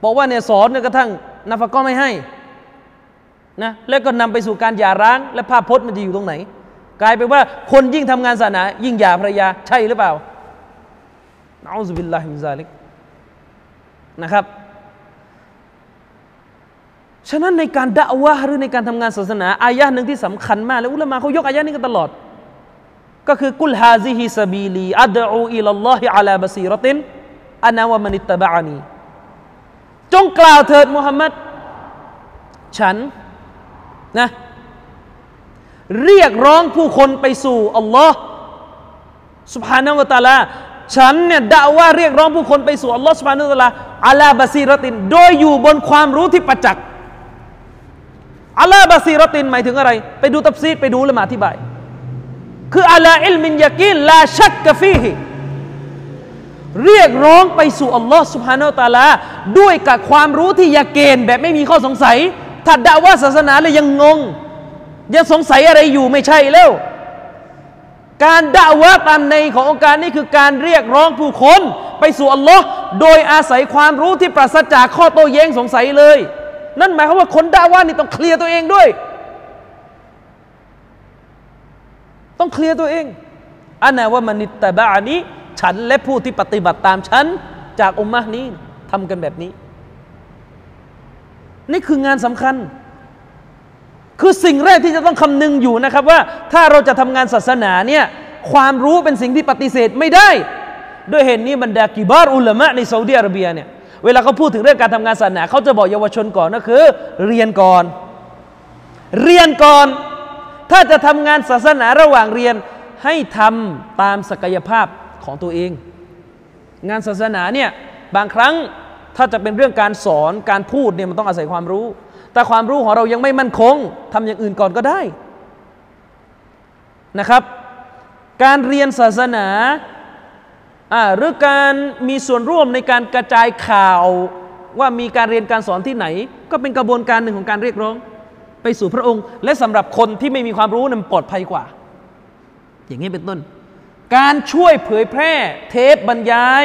บอกว่าเนี่ยสอนจนกระทั่งนาฟก็ไม่ให้นะแล้วก็นำไปสู่การหย่าร้าง และภาพพจน์มันจะอยู่ตรงไหน กลายเป็นว่าคนยิ่งทำงานศาสนา ยิ่งหย่าภรรยาใช่หรือเปล่า نعوذ بالله من ذلكนะครับ ฉะนั้นในการด่าวะหรือในการทำงานศาสนา อายะหนึ่งที่สำคัญมาก แล้วอุลามะเขายกอายะนี้กันตลอด ก็คือقل هذه سبيلي أدعو إلى الله على بصيرة أنا ومن اتبعنيจงกล่าวเถิดมุฮัมมัดฉันนะเรียกร้องผู้คนไปสู่อัลลอฮ์สุภาณวตาลา ฉันเนี่ยด่าว่าเรียกร้องผู้คนไปสู่อัลลอฮฺสุบานุตะลาอัลาบาซีรติน โดยอยู่บนความรู้ที่ประจักษ์อัลาบาซีรตินหมายถึงอะไร ไปดูตับซีดไปดูละมาอธิบาย คืออัลาอิลมินยากีนลาชักกฟีฮิเรียกร้องไปสู่อัลลอฮฺสุบฮานุตะลาด้วยกับความรู้ที่ยาเกณแบบไม่มีข้อสงสัย ถ้าด่าว่าศาสนาเลยยังงงยังสงสัยอะไรอยู่ไม่ใช่แล้ว การด่าวะตามในขององค์การนี่คือการเรียกร้องผู้คนไปสู่อัลลอฮ์โดยอาศัยความรู้ที่ปราศจากข้อโต้แย้งสงสัยเลย นั่นหมายความว่าคนด่าวะนี่ต้องเคลียร์ตัวเองด้วย ต้องเคลียร์ตัวเองอันนะว่ามันนิตบะอันนี้ ฉันและผู้ที่ปฏิบัติตามฉัน จากอุมมะนี้ทำกันแบบนี้ นี่คืองานสำคัญ คือสิ่งแรกที่จะต้องคำนึงอยู่นะครับว่าถ้าเราจะทำงานศาสนาเนี่ยความรู้เป็นสิ่งที่ปฏิเสธไม่ได้ ด้วยเหตุนนี้บรรดากิบาร์อุลามะในซาอุดิอาระเบียเนี่ยเวลาเขาพูดถึงเรื่องการทำงานศาสนาเขาจะบอกเยาวชนก่อนก็คือ เรียนก่อน เรียนก่อน ถ้าจะทำงานศาสนาระหว่างเรียนให้ทำตามศักยภาพของตัวเอง งานศาสนาเนี่ยบางครั้งถ้าจะเป็นเรื่องการสอนการพูดเนี่ยมันต้องอาศัยความรู้ แต่ความรู้ของเรายังไม่มั่นคงทำอย่างอื่นก่อนก็ได้นะครับ การเรียนศาสนาหรือการมีส่วนร่วมในการกระจายข่าวว่ามีการเรียนการสอนที่ไหน ก็เป็นกระบวนการหนึ่งของการเรียกร้อง ไปสู่พระองค์ และสำหรับคนที่ไม่มีความรู้นั้นปลอดภัยกว่า อย่างนี้เป็นต้น การช่วยเผยแพร่เทปบรรยาย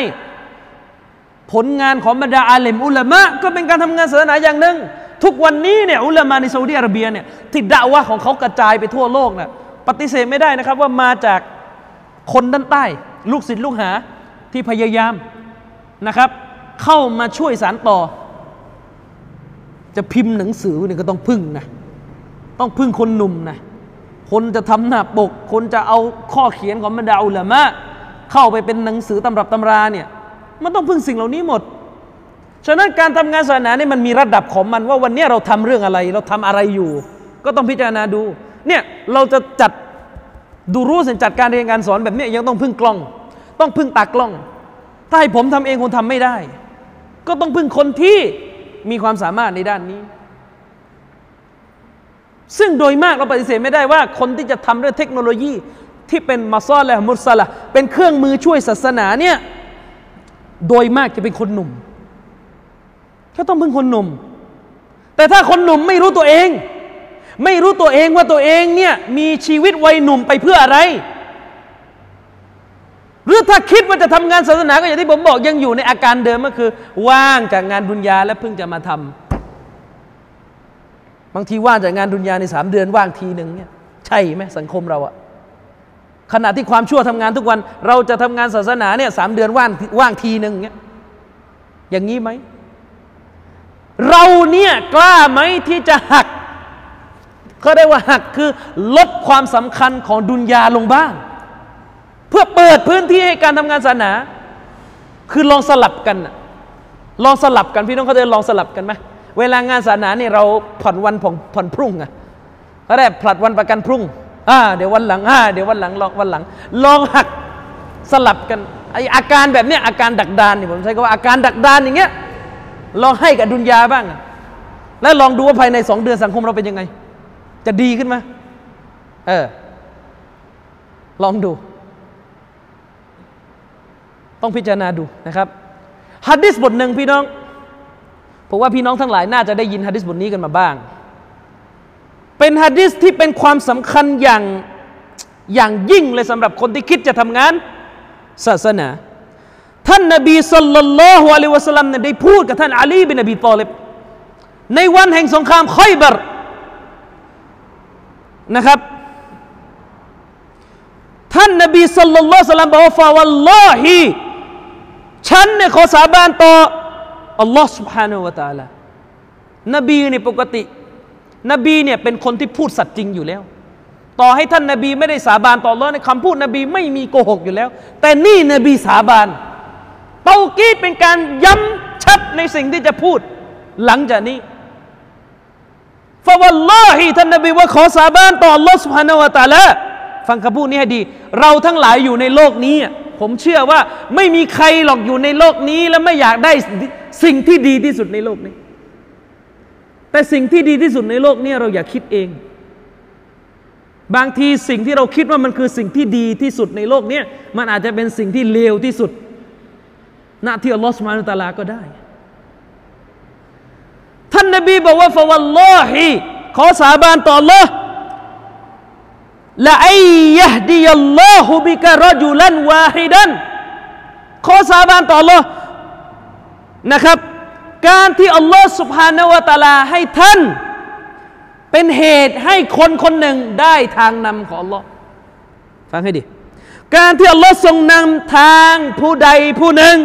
ผลงานของบรรดาอาเลมอุลามะก็เป็นการทำงานศาสนาอย่างหนึ่ง ทุกวันนี้เนี่ยอุลามะในซาอุดิอาระเบียเนี่ยที่ด่าว่าของเขากระจายไปทั่วโลกนะ่ะปฏิเสธไม่ได้นะครับว่ามาจากคนด้านใต้ ลูกศิษย์ลูกหาที่พยายามนะครับ เข้ามาช่วยสารต่อ จะพิมพ์หนังสือเนี่ยก็ต้องพึ่งนะต้องพึ่งคนหนุ่มนะคนจะทำหน้าปก คนจะเอาข้อเขียนของบรรดาอุลามะเข้าไปเป็นหนังสือตำรับตำราเนี่ยมันต้องพึ่งสิ่งเหล่านี้หมด ฉะนั้นการทำงานศาสนาเนี่ยมันมีระดับของมันว่าวันนี้เราทำเรื่องอะไร เราทำอะไรอยู่ ก็ต้องพิจารณาดู เนี่ยเราจะจัดดูรู้สินจัดการเรียนการสอนแบบนี้ยังต้องพึ่งกล้อง ต้องพึ่งตากล้อง ถ้าให้ผมทำเองคงทำไม่ได้ ก็ต้องพึ่งคนที่มีความสามารถในด้านนี้ ซึ่งโดยมากเราปฏิเสธไม่ได้ว่า คนที่จะทำเรื่องเทคโนโลยีที่เป็นมาซอลและมุสละเป็นเครื่องมือช่วยศาสนาเนี่ยโดยมากจะเป็นคนหนุ่ม ก็ต้องพึ่งคนหนุ่ม แต่ถ้าคนหนุ่มไม่รู้ตัวเอง ไม่รู้ตัวเองว่าตัวเองเนี่ยมีชีวิตวัยหนุ่มไปเพื่ออะไร หรือถ้าคิดว่าจะทำงานศาสนาก็อย่างที่ผมบอกยังอยู่ในอาการเดิมก็คือ ว่างจากงานดุนยาและเพิ่งจะมาทำบางทีว่างจากงานดุนยาในสามเดือนว่างทีหนึ่งเนี่ยใช่ไหมสังคมเราอะขณะที่ความชั่วทำงานทุกวัน เราจะทำงานศาสนาเนี่ยสามเดือนว่างว่างทีหนึ่งเนี่ยอย่างนี้ไหม เราเนี่ยกล้าไหมที่จะหักเขาได้ว่าหักคือลดความสำคัญของดุนยาลงบ้าง เพื่อเปิดพื้นที่ให้การทำงานศาสนา คือลองสลับกันลองสลับกันพี่น้องเขาจะลองสลับกันไหมเวลางานศาสนาเนี่ยเราผ่อนวันผ่อนผ่อนพรุ่งอะเขาได้ผลัดวันประกันพรุ่งอ่าเดี๋ยววันหลังอ่าเดี๋ยววันหลังลองวันหลัง ลองหักสลับกันไออาการแบบเนี้ยอาการดักดานนี่ผมใช้คำว่าอาการดักดานอย่างเงี้ย ลองให้กับดุนยาบ้าง แล้วลองดูว่าภายในสองเดือนสังคมเราเป็นยังไง จะดีขึ้นไหมเออ ลองดู ต้องพิจารณาดูนะครับฮัดดิสบทหนึ่งพี่น้องผมว่าพี่น้องทั้งหลายน่าจะได้ยินฮัดดิสบทนี้กันมาบ้าง เป็นฮัดดิสที่เป็นความสำคัญอย่างอย่างยิ่งเลยสำหรับคนที่คิดจะทำงานศาสนา ท่านนบีสุลต่านละฮ์อะลัยวะสัลลัมได้พูดกับท่านอาลีบินนบีตอลิบในวันแห่งสงครามคอยบรนะครับ ท่านนบีสุลต่านละสัลลัมบอกว่าฟาวัลลอฮีฉันเนี่ยขอสาบานต่ออัลลอฮ์ سبحانه และ تعالى นบีเนี่ยปกติ นบีเนี่ยเป็นคนที่พูดสัตย์จริงอยู่แล้ว ต่อให้ท่านนบีไม่ได้สาบานต่ออัลลอฮ์ในคำพูดนบีไม่มีโกหกอยู่แล้ว แต่นี่นบีสาบาน เตากีดเป็นการย้ำชัดในสิ่งที่จะพูด หลังจากนี้ฟาวัลลอฮีท่านนบีว่าขอสาบานต่อลอสุภานวตาละฟังคำพูดนี้ให้ดี เราทั้งหลายอยู่ในโลกนี้ ผมเชื่อว่าไม่มีใครหรอกอยู่ในโลกนี้ และไม่อยากได้สิ่งที่ดีที่สุดในโลกนี้ แต่สิ่งที่ดีที่สุดในโลกนี้เราอย่าคิดเอง บางทีสิ่งที่เราคิดว่ามันคือสิ่งที่ดีที่สุดในโลกนี้มันอาจจะเป็นสิ่งที่เลวที่สุด หน้าที่อัลลอฮฺสุบานุตะลาก็ได้ ท่านนบีบอกว่าฟาวัลลอฮีขอสาบานต่อ Allah ละไอยะดียัลลอฮุบิกะรจุลันวาฮิดันขอสาบานต่อ Allah นะครับ การที่อัลลอฮ์สุบฮานาวะตาลาให้ท่าน เป็นเหตุให้คนคนหนึ่งได้ทางนำของอัลลอฮ์ฟังให้ดี การที่อัลลอฮ์ทรงนำทางผู้ใดผู้หนึ่ง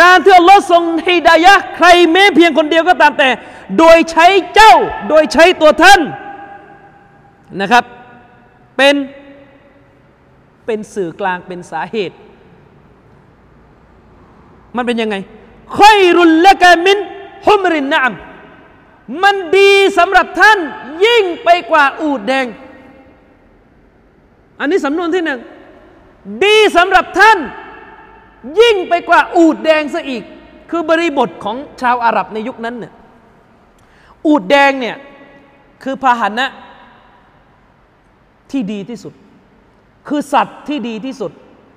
การที่อัลลอฮ์ทรงฮิดายะใครแม้เพียงคนเดียวก็ตามแต่ โดยใช้เจ้า โดยใช้ตัวท่านนะครับ เป็นเป็นสื่อกลางเป็นสาเหตุ มันเป็นยังไงค่อยรุนละกามินฮุมรินนามมันดีสำหรับท่านยิ่งไปกว่าอูดแดง อันนี้สำนวนที่หนึ่งดีสำหรับท่าน ยิ่งไปกว่าอูดแดงซะอีก คือบริบทของชาวอาหรับในยุคนั้นเนี่ยอูดแดงเนี่ยคือพาหนะที่ดีที่สุด คือสัตว์ที่ดีที่สุด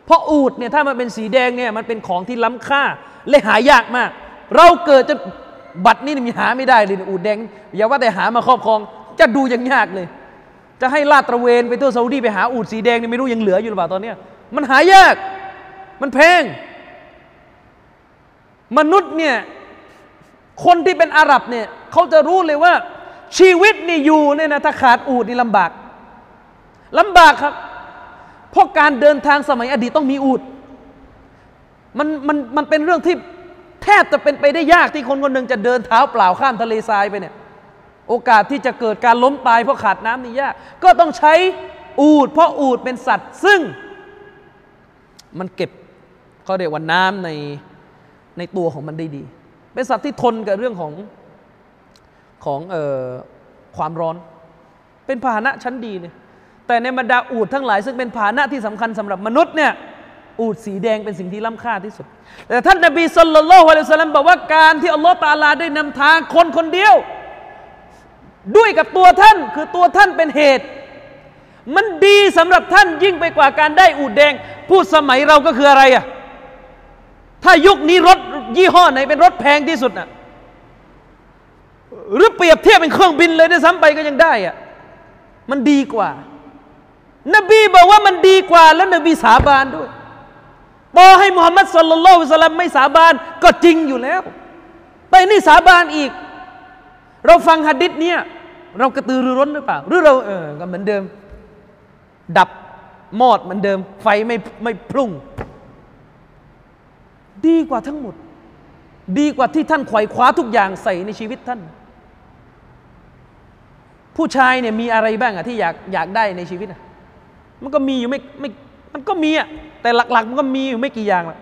เพราะอูดเนี่ยถ้ามันเป็นสีแดงเนี่ยมันเป็นของที่ล้ำค่าและหายากมาก เราเกิดจะบัตรนี่มีหาไม่ได้เลยอูดแดงอย่าว่าแต่หามาครอบครอง จะดูยังยากเลย จะให้ลาดตระเวนไปทั่วซาอุดีไปหาอูดสีแดงนี่ไม่รู้ยังเหลืออยู่หรือเปล่าตอนนี้มันหายาก มันแพง มนุษย์เนี่ย คนที่เป็นอาหรับเนี่ยเขาจะรู้เลยว่า ชีวิตนี่อยู่เนี่ยนะถ้าขาดอูดนี่ลำบากลำบากครับ เพราะการเดินทางสมัยอดีตต้องมีอูดมันมันมันเป็นเรื่องที่แทบจะเป็นไปได้ยากที่คนคนหนึ่งจะเดินเท้าเปล่าข้ามทะเลทรายไปเนี่ย โอกาสที่จะเกิดการล้มตายเพราะขาดน้ำนี่ยาก ก็ต้องใช้อูดเพราะอูดเป็นสัตว์ซึ่งมันเก็บ เขาเรียกว่าน้ำในในตัวของมันได้ดี เป็นสัตว์ที่ทนกับเรื่องของของออความร้อน เป็นพาหนะชั้นดีเนี่ยแต่ในบรรดาอูดทั้งหลาย ซึ่งเป็นผานะที่สำคัญสำหรับมนุษย์เนี่ยอูดสีแดงเป็นสิ่งที่ล้ำค่าที่สุด แต่ท่านนบีสุลต่านละฮ์วะลัยสลัมบอกว่าการที่อัลลอฮ์ตาลาได้นำทางคนคนเดียว ด้วยกับตัวท่าน คือตัวท่านเป็นเหตุ มันดีสำหรับท่านยิ่งไปกว่าการได้อูดแดง พูดสมัยเราก็คืออะไรอะ ถ้ายุคนี้รถยี่ห้อไหนเป็นรถแพงที่สุดอะหรือเปรียบเทียบเป็นเครื่องบินเลยได้ซ้ำไปก็ยังได้อะมันดีกว่า นบีบอกว่ามันดีกว่า แล้วนบีสาบานด้วยบอให้มุฮัมมัดสุลลัลลสลัมไม่สาบานก็จริงอยู่แล้ว แต่นี่สาบานอีก เราฟังหะดิษเนี่ย เรากระตือรือร้นหรือเปล่า หรือเราเออก็เหมือนเดิม ดับมอดเหมือนเดิม ไฟไม่ไม่พุ่ง ดีกว่าทั้งหมด ดีกว่าที่ท่านไขว่คว้าทุกอย่างใส่ในชีวิตท่าน ผู้ชายเนี่ยมีอะไรบ้างอะที่อยากอยากได้ในชีวิตอะมันก็มีอยู่ไม่ไม่มันก็มีอะแต่หลักๆ มันก็มีอยู่ไม่กี่อย่างละ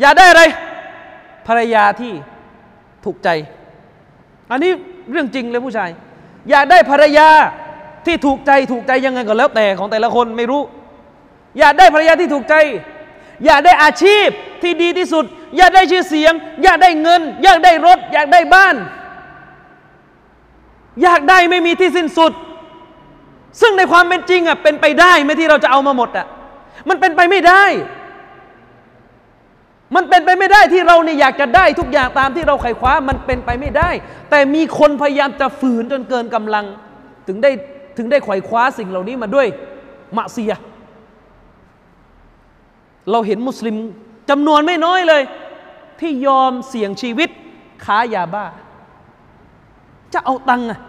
อยากได้อะไร ภรรยาที่ถูกใจ อันนี้เรื่องจริงเลยผู้ชาย อยากได้ภรรยาที่ถูกใจถูกใจยังไงก็แล้วแต่ของแต่ละคนไม่รู้ อยากได้ภรรยาที่ถูกใจ อยากได้อาชีพที่ดีที่สุด อยากได้ชื่อเสียง อยากได้เงิน อยากได้รถ อยากได้บ้าน อยากได้ไม่มีที่สิ้นสุด ซึ่งในความเป็นจริงอะเป็นไปได้ไหมที่เราจะเอามาหมดอะมันเป็นไปไม่ได้ มันเป็นไปไม่ได้ที่เราเนี่ยอยากจะได้ทุกอย่างตามที่เราไขว่คว้ามันเป็นไปไม่ได้ แต่มีคนพยายามจะฝืนจนเกินกำลัง ถึงได้ถึงได้ไขว่คว้าสิ่งเหล่านี้มาด้วยมะเสีย เราเห็นมุสลิมจำนวนไม่น้อยเลย ที่ยอมเสี่ยงชีวิตค้ายาบ้า จะเอาตังค์อะ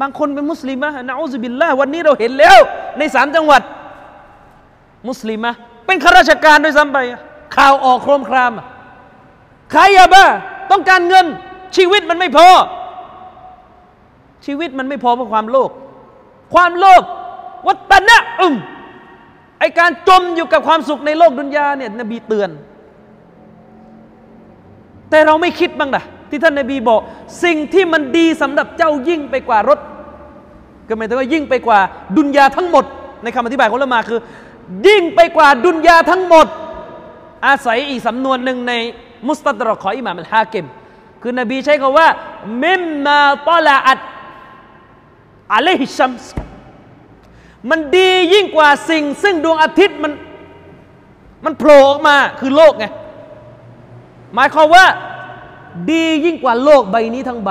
บางคนเป็นมุสลิมะนะอูซบิลละวันนี้เราเห็นแล้ว ในสามจังหวัด มุสลิมะเป็นข้าราชการด้วยซ้ำไปข่าวออกโครมครามขายยาบ้าต้องการเงิน ชีวิตมันไม่พอ ชีวิตมันไม่พอเพราะความโลภความโลภวัตนะอึม ไอการจมอยู่กับความสุขในโลกดุนยาเนี่ยนบีเตือน แต่เราไม่คิดบ้างนะที่ท่านนบีบอก สิ่งที่มันดีสำหรับเจ้ายิ่งไปกว่ารถ ก็หมายถึงว่ายิ่งไปกว่าดุนยาทั้งหมด ในคำอธิบายของละมาคือ ยิ่งไปกว่าดุนยาทั้งหมด อาศัยอีกสำนวนหนึ่งในมุสตัดรอขออิหม่ามอัลฮาเกมคือนบีใช้คำว่ามิมมาตลาอัดอะลัยฮิชัมส์ มันดียิ่งกว่าสิ่ง ซึ่งดวงอาทิตย์มันมันโผล่ออกมาคือโลกไงหมายความว่าดียิ่งกว่าโลกใบนี้ทั้งใบ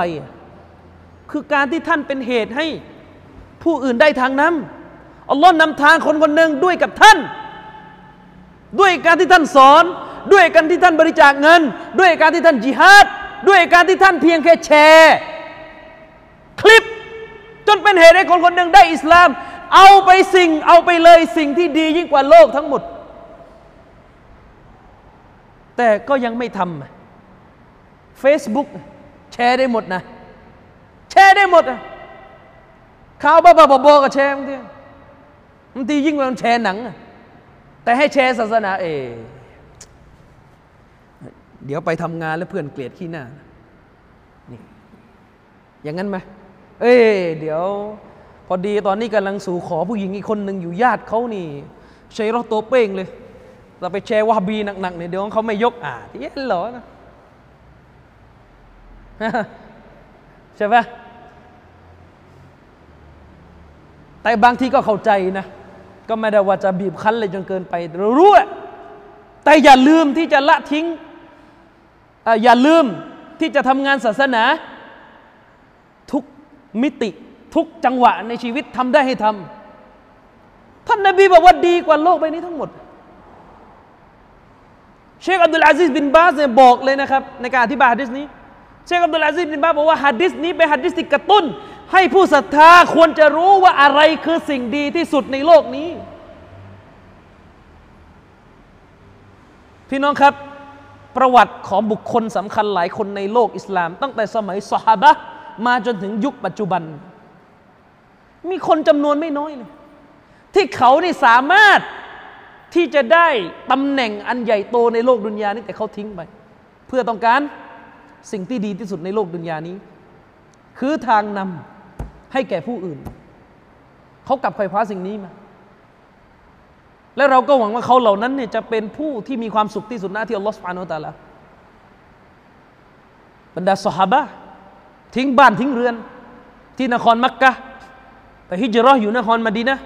คือการที่ท่านเป็นเหตุให้ผู้อื่นได้ทางนำอัลลอฮ์นำทางคนคนหนึ่งด้วยกับท่าน ด้วยการที่ท่านสอน ด้วยการที่ท่านบริจาคเงิน ด้วยการที่ท่านจิฮาดด้วยการที่ท่านเพียงแค่แชร์ คลิป จนเป็นเหตุให้คนคนหนึ่งได้อิสลาม เอาไปสิ่ง เอาไปเลยสิ่งที่ดียิ่งกว่าโลกทั้งหมด แต่ก็ยังไม่ทำ Facebook แชร์ได้หมดนะ แชร์ได้หมดอะข่าวบ้าๆบอๆก็แชร์บางทีบางทียิ่งกว่าแชร์หนัง แต่ให้แชร์ศาสนาเอ เดี๋ยวไปทำงานแล้วเพื่อนเกลียดขี้หน้า นี่ อย่างนั้นไหมเอ้เดี๋ยว พอดีตอนนี้กำลังสู่ขอผู้หญิงอีกคนหนึ่งอยู่ญาติเขานี่ใช้รถตัวเป้งเลย เราไปแชร์วาบีหนักๆเนี่ยเดี๋ยวเขาไม่ยกอ่าเย็นหรอนะใช่ไหมแต่บางทีก็เข้าใจนะ ก็ไม่ได้ว่าจะบีบคั้นเลยจนเกินไปเรารู้แหละแต่อย่าลืมที่จะละทิ้งอย่าลืมที่จะทำงานศาสนา ทุกมิติ ทุกจังหวะในชีวิตทำได้ให้ทำท่านนบีบอกว่าดีกว่าโลกใบนี้ทั้งหมด เชคอับดุลอาซิซบินบาสเนี่ยบอกเลยนะครับ ในการอธิบายฮะดิษนี้ เชคอับดุลอาซิซบินบาสบอกว่าฮะดิษนี้เป็นฮะดิษที่กระตุ้น ให้ผู้ศรัทธาควรจะรู้ว่าอะไรคือสิ่งดีที่สุดในโลกนี้ พี่น้องครับประวัติของบุคคลสำคัญหลายคนในโลกอิสลาม ตั้งแต่สมัยสฮาบะมาจนถึงยุคปัจจุบัน มีคนจำนวนไม่น้อยเลย ที่เขานี่สามารถที่จะได้ตำแหน่งอันใหญ่โตในโลกดุนยานี้แต่เขาทิ้งไป เพื่อต้องการสิ่งที่ดีที่สุดในโลกดุนยานี้ คือทางนำให้แก่ผู้อื่น เขากลับไขว่คว้าสิ่งนี้มา และเราก็หวังว่าเขาเหล่านั้นเนี่ยจะเป็นผู้ที่มีความสุขที่สุดหน้าที่อัลลอฮฺสุบานอัลตะละบรรดาสหบะทิ้งบ้านทิ้งเรือน ที่นครมักกะ ไปฮิจรัอยู่นครมาดีนะ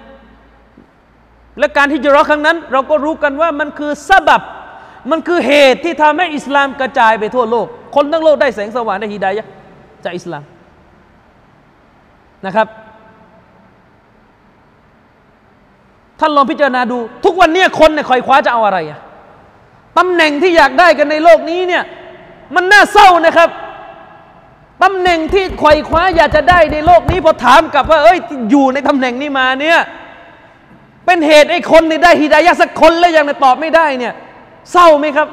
และการฮิจรัครั้งนั้น เราก็รู้กันว่ามันคือสาบับ มันคือเหตุที่ทำให้อิสลามกระจายไปทั่วโลก คนทั้งโลกได้แสงสว่างได้ฮีดายะจากอิสลามนะครับท่านลองพิจารณาดู ทุกวันนี้คนเนี่ยคอยคว้าจะเอาอะไรอะตำแหน่งที่อยากได้กันในโลกนี้เนี่ย มันน่าเศร้านะครับ ตำแหน่งที่ควยคว้าอยากจะได้ในโลกนี้พอถามกลับว่า เอ้ย อยู่ในตำแหน่งนี้มาเนี่ย เป็นเหตุไอ้คนนี่ได้ฮิดายะสักคนแล้วยังตอบไม่ได้เนี่ย เศร้าไหมครับ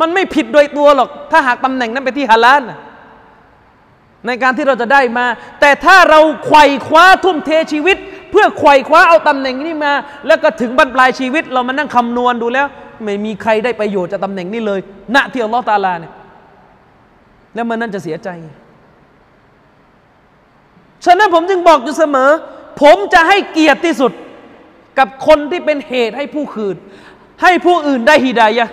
มันไม่ผิดโดยตัวหรอก ถ้าหากตำแหน่งนั้นไปที่ฮาลาลในการที่เราจะได้มา แต่ถ้าเราไขว่คว้าทุ่มเทชีวิต เพื่อไขว่คว้าเอาตำแหน่งนี้มา แล้วก็ถึงบรรปลายชีวิต เรามานั่งคำนวณดูแล้ว ไม่มีใครได้ประโยชน์จากตำแหน่งนี้เลยณที่อัลลอฮฺตาลาเนี่ย แล้วมันนั่นจะเสียใจ ฉะนั้นผมจึงบอกอยู่เสมอ ผมจะให้เกียรติที่สุด กับคนที่เป็นเหตุให้ผู้คืน ให้ผู้อื่นได้ฮิดายะ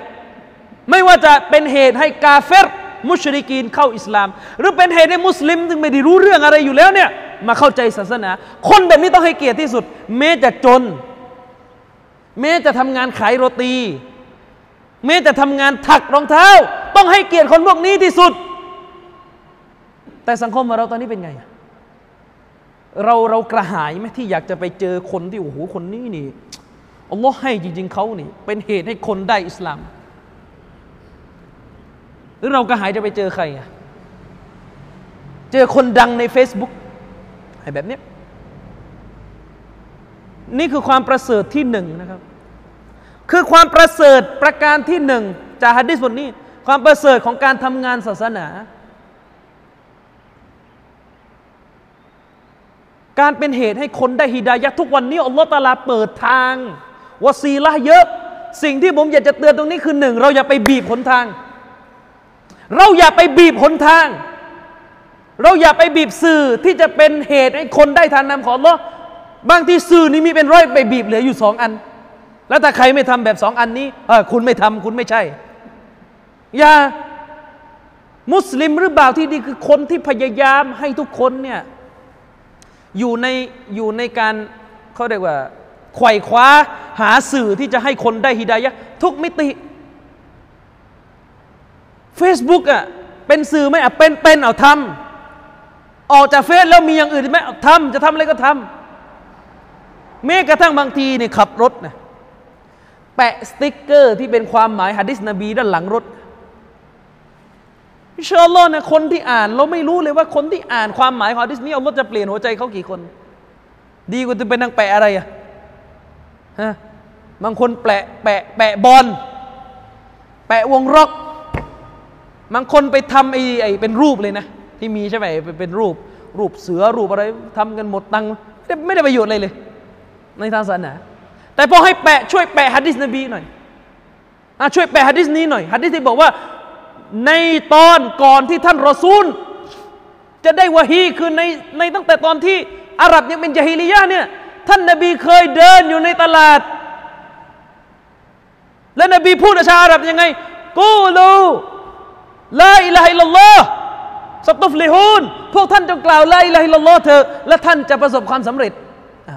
ไม่ว่าจะเป็นเหตุให้กาเฟรมุชริกีนเข้าอิสลาม หรือเป็นเหตุให้มุสลิมซึ่งไม่ได้รู้เรื่องอะไรอยู่แล้วเนี่ยมาเข้าใจศาสนา คนแบบนี้ต้องให้เกียรติที่สุด แม้จะจน แม้จะทำงานขายโรตี แม้จะทำงานถักรองเท้า ต้องให้เกียรติคนพวกนี้ที่สุด แต่สังคมของเราตอนนี้เป็นไง เราเรากระหายไหมที่อยากจะไปเจอคนที่โอ้โหคนนี้นี่อัลลอฮ์ให้จริง ๆเขานี่ เป็นเหตุให้คนได้อิสลาม หรือเรากระหายจะไปเจอใครอะเจอคนดังใน Facebook ไอแบบนี้นี่คือความประเสริฐที่หนึ่งนะครับ คือความประเสริฐประการที่หนึ่งจากฮะดิษบทนี้ ความประเสริฐของการทำงานศาสนา การเป็นเหตุให้คนได้ฮิดายะทุกวันนี้อัลลอฮฺตาลาเปิดทางวสีละเยอะ สิ่งที่ผมอยากจะเตือนตรงนี้คือหนึ่งเราอย่าไปบีบหนทาง เราอย่าไปบีบหนทาง เราอย่าไปบีบสื่อที่จะเป็นเหตุให้คนได้ทานนำของอัลลอฮ์บางที่สื่อนี้มีเป็นร้อยไปบีบเหลืออยู่สองอัน แล้วถ้าใครไม่ทำแบบสองอันนี้เออคุณไม่ทำคุณไม่ใช่ อย่ามุสลิมหรือเปล่าที่ดีคือคนที่พยายามให้ทุกคนเนี่ย อยู่ในอยู่ในการเขาเรียกว่าไขว่คว้าหาสื่อที่จะให้คนได้ฮิดายะทุกมิติ Facebook อะเป็นสื่อไหมอะเป็นเป็นเอาทำออกจากเฟซแล้วมีอย่างอื่นไหมทำจะทำอะไรก็ทำแม้กระทั่งบางทีเนี่ยขับรถนะแปะสติ๊กเกอร์ที่เป็นความหมายฮะดิษนบีด้านหลังรถ อิชอัลลอฮ์นะคนที่อ่านเราไม่รู้เลยว่าคนที่อ่านความหมายของฮะดิษนี้อัลลอฮ์จะเปลี่ยนหัวใจเขากี่คน ดีกว่าจะเป็นนั่งแปะอะไรอะฮะบางคนแปะแปะแปะบอลแปะวงร็อกบางคนไปทำไอ้ไอ้เป็นรูปเลยนะ ที่มีใช่ไหมเป็นรูป รูปเสือรูปอะไรทำกันหมดตังค์ไม่ได้ประโยชน์อะไรเลย ในทางศาสนา แต่พอให้แปะช่วยแปะฮะดิษนบีหน่อยอช่วยแปะฮะดิษนี้หน่อยฮะดิษที่บอกว่า ในตอนก่อนที่ท่านรอซูล จะได้วะฮีคือในในตั้งแต่ตอนที่อาหรับยังเป็นจาฮิลียะเนี่ยท่านนบีเคยเดินอยู่ในตลาด และนบีพูดกับชาวอาหรับยังไง قولوا لا إله إلا الله تفلحونพวกท่านจงกล่าวلا إله إلا الله เถอะและท่านจะประสบความสำเร็จ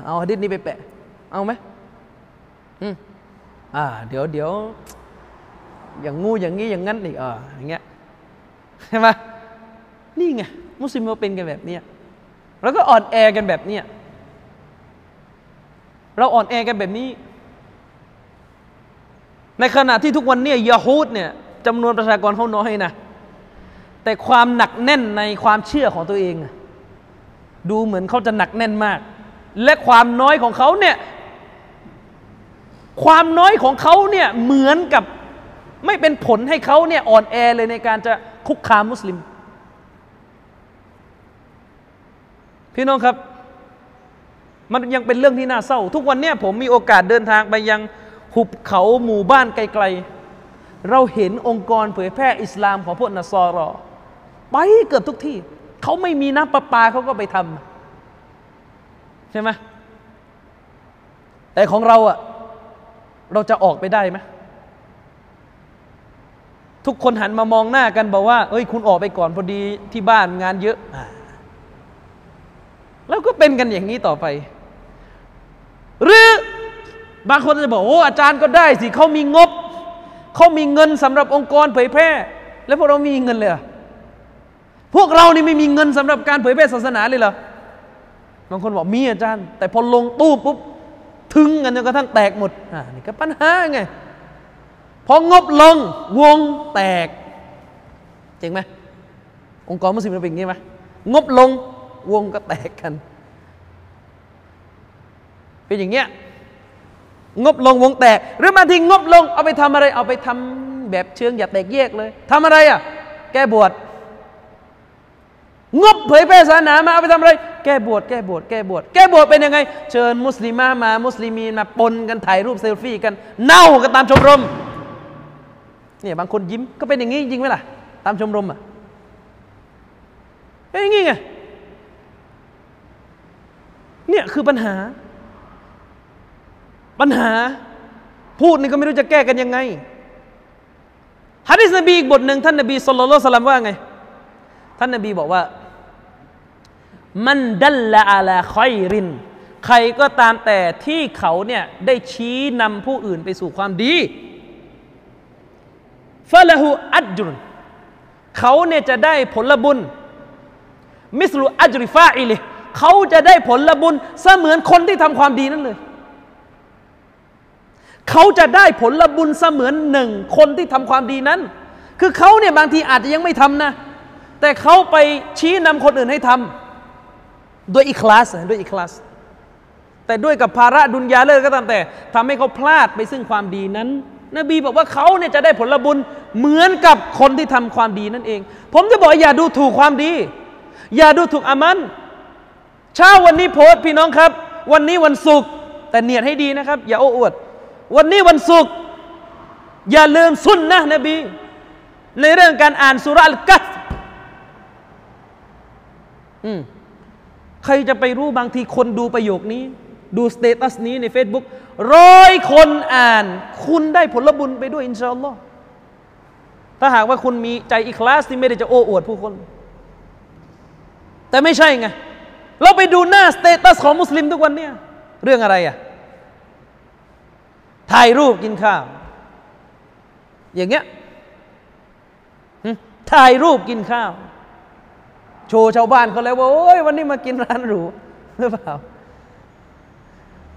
เอาฮะดิษนี้ไปแปะ เอาไหมอืมอ่า เดี๋ยวเดี๋ยว อย่างงูอย่างงี้อย่างงั้นอีกอ่าอย่างเงี้ยใช่ไหมนี่ไงมุสลิมเราเป็นกันแบบนี้แล้วก็อ่อนแอกันแบบนี้เราอ่อนแอกันแบบนี้ ในขณะที่ทุกวันนี้ยาฮูดเนี่ยจำนวนประชากรเขาน้อยนะแต่ความหนักแน่นในความเชื่อของตัวเอง ดูเหมือนเขาจะหนักแน่นมาก และความน้อยของเขาเนี่ยความน้อยของเขาเนี่ยเหมือนกับ ไม่เป็นผลให้เขาเนี่ยอ่อนแอเลยในการจะคุกคามมุสลิม พี่น้องครับ มันยังเป็นเรื่องที่น่าเศร้า ทุกวันเนี้ผมมีโอกาสเดินทางไปยังหุบเขาหมู่บ้านไกลๆ เราเห็นองค์กรเผยแพร่อิสลามของพวกนัสรอ ไปเกือบทุกที่ เขาไม่มีน้ำประปาเขาก็ไปทำใช่ไหมแต่ของเราอะเราจะออกไปได้ไหม ทุกคนหันมามองหน้ากันบอกว่า เอ้ย คุณออกไปก่อนพอดีที่บ้านงานเยอะ แล้วก็เป็นกันอย่างนี้ต่อไป หรือบางคนจะบอกโอ้อาจารย์ก็ได้สิเขามีงบ เขามีเงินสำหรับองค์กรเผยแพร่ แล้วพวกเรามีเงินเลยพวกเรานี่ไม่มีเงินสำหรับการเผยแพร่ศาสนาเลยเหรอบางคนบอกมีอาจารย์ แต่พอลงตู้ปุ๊บถึงกันจนกระทั่งแตกหมดอ่านี่ก็ปัญหาไง พองบลงวงแตกจริงไหมองค์กรมุสลิมเป็นอย่างนี้ไหมงบลงวงก็แตกกัน เป็นอย่างเงี้ยงบลงวงแตก หรือบางทีงบลงเอาไปทำอะไร เอาไปทำแบบเชิงอย่าแตกแยกเลยทำอะไรอะ แก้บวชงบเผยแพร่ศาสนามาเอาไปทำอะไร แก้บวชแก้บวชแก้บวชแก้บวชเป็นยังไง เชิญมุสลิมามา มุสลิมีมาปนกันถ่ายรูปเซลฟี่กัน เน่ากันตามชมรม เนี่ยบางคนยิ้มก็เป็นอย่างนี้จริงไหมล่ะ ตามชมรมอะเป็นอย่างนี้ไงเนี่ยคือปัญหา ปัญหา พูดนี่ก็ไม่รู้จะแก้กันยังไงฮะดิษนบีอีกบทหนึ่งท่านนบีสุลต่านสลัมว่าไง ท่านนบีบอกว่า มันดัลละอาลาคอยริน ใครก็ตามแต่ที่เขาเนี่ยได้ชี้นำผู้อื่นไปสู่ความดี ฟะละหูอัจจุนเขาเนี่ยจะได้ผลบุญ มิสลุอัจริฟาอิเลเขาจะได้ผลบุญเสมือนคนที่ทำความดีนั่นเลย เขาจะได้ผลบุญเสมือนหนึ่งคนที่ทำความดีนั้น คือเขาเนี่ยบางทีอาจจะยังไม่ทำนะ แต่เขาไปชี้นำคนอื่นให้ทำด้วยอีคลาสด้วยอีคลาสแต่ด้วยกับภาระดุนยาเลิกก็ตามแต่ทำให้เขาพลาดไปซึ่งความดีนั้น นบีบอกว่าเขาเนี่ยจะได้ผลบุญเหมือนกับคนที่ทำความดีนั่นเอง ผมจะบอกอย่าดูถูกความดี อย่าดูถูกอามันเช้าวันนี้โพสพี่น้องครับ วันนี้วันศุกร์แต่เนียดให้ดีนะครับ อย่าโอ้อวด วันนี้วันศุกร์อย่าลืมสุนนะนบี ในเรื่องการอ่านسورة الكهفอืมใครจะไปรู้บางทีคนดูประโยคนี้ ดู status นี้ใน Facebook ร้อยคนอ่าน คุณได้ผลบุญไปด้วยإن شاء اللهถ้าหากว่าคุณมีใจอิคลาสที่ไม่ได้จะโอ้อวดผู้คน แต่ไม่ใช่ไง เราไปดูหน้า status ของมุสลิมทุกวันเนี่ย เรื่องอะไรอะ่ะถ่ายรูปกินข้าว อย่างเงี้ยถ่ายรูปกินข้าว โชว์ชาวบ้านเขาแล้วว่าโอ้ยวันนี้มากินร้านหรูหรือเปล่า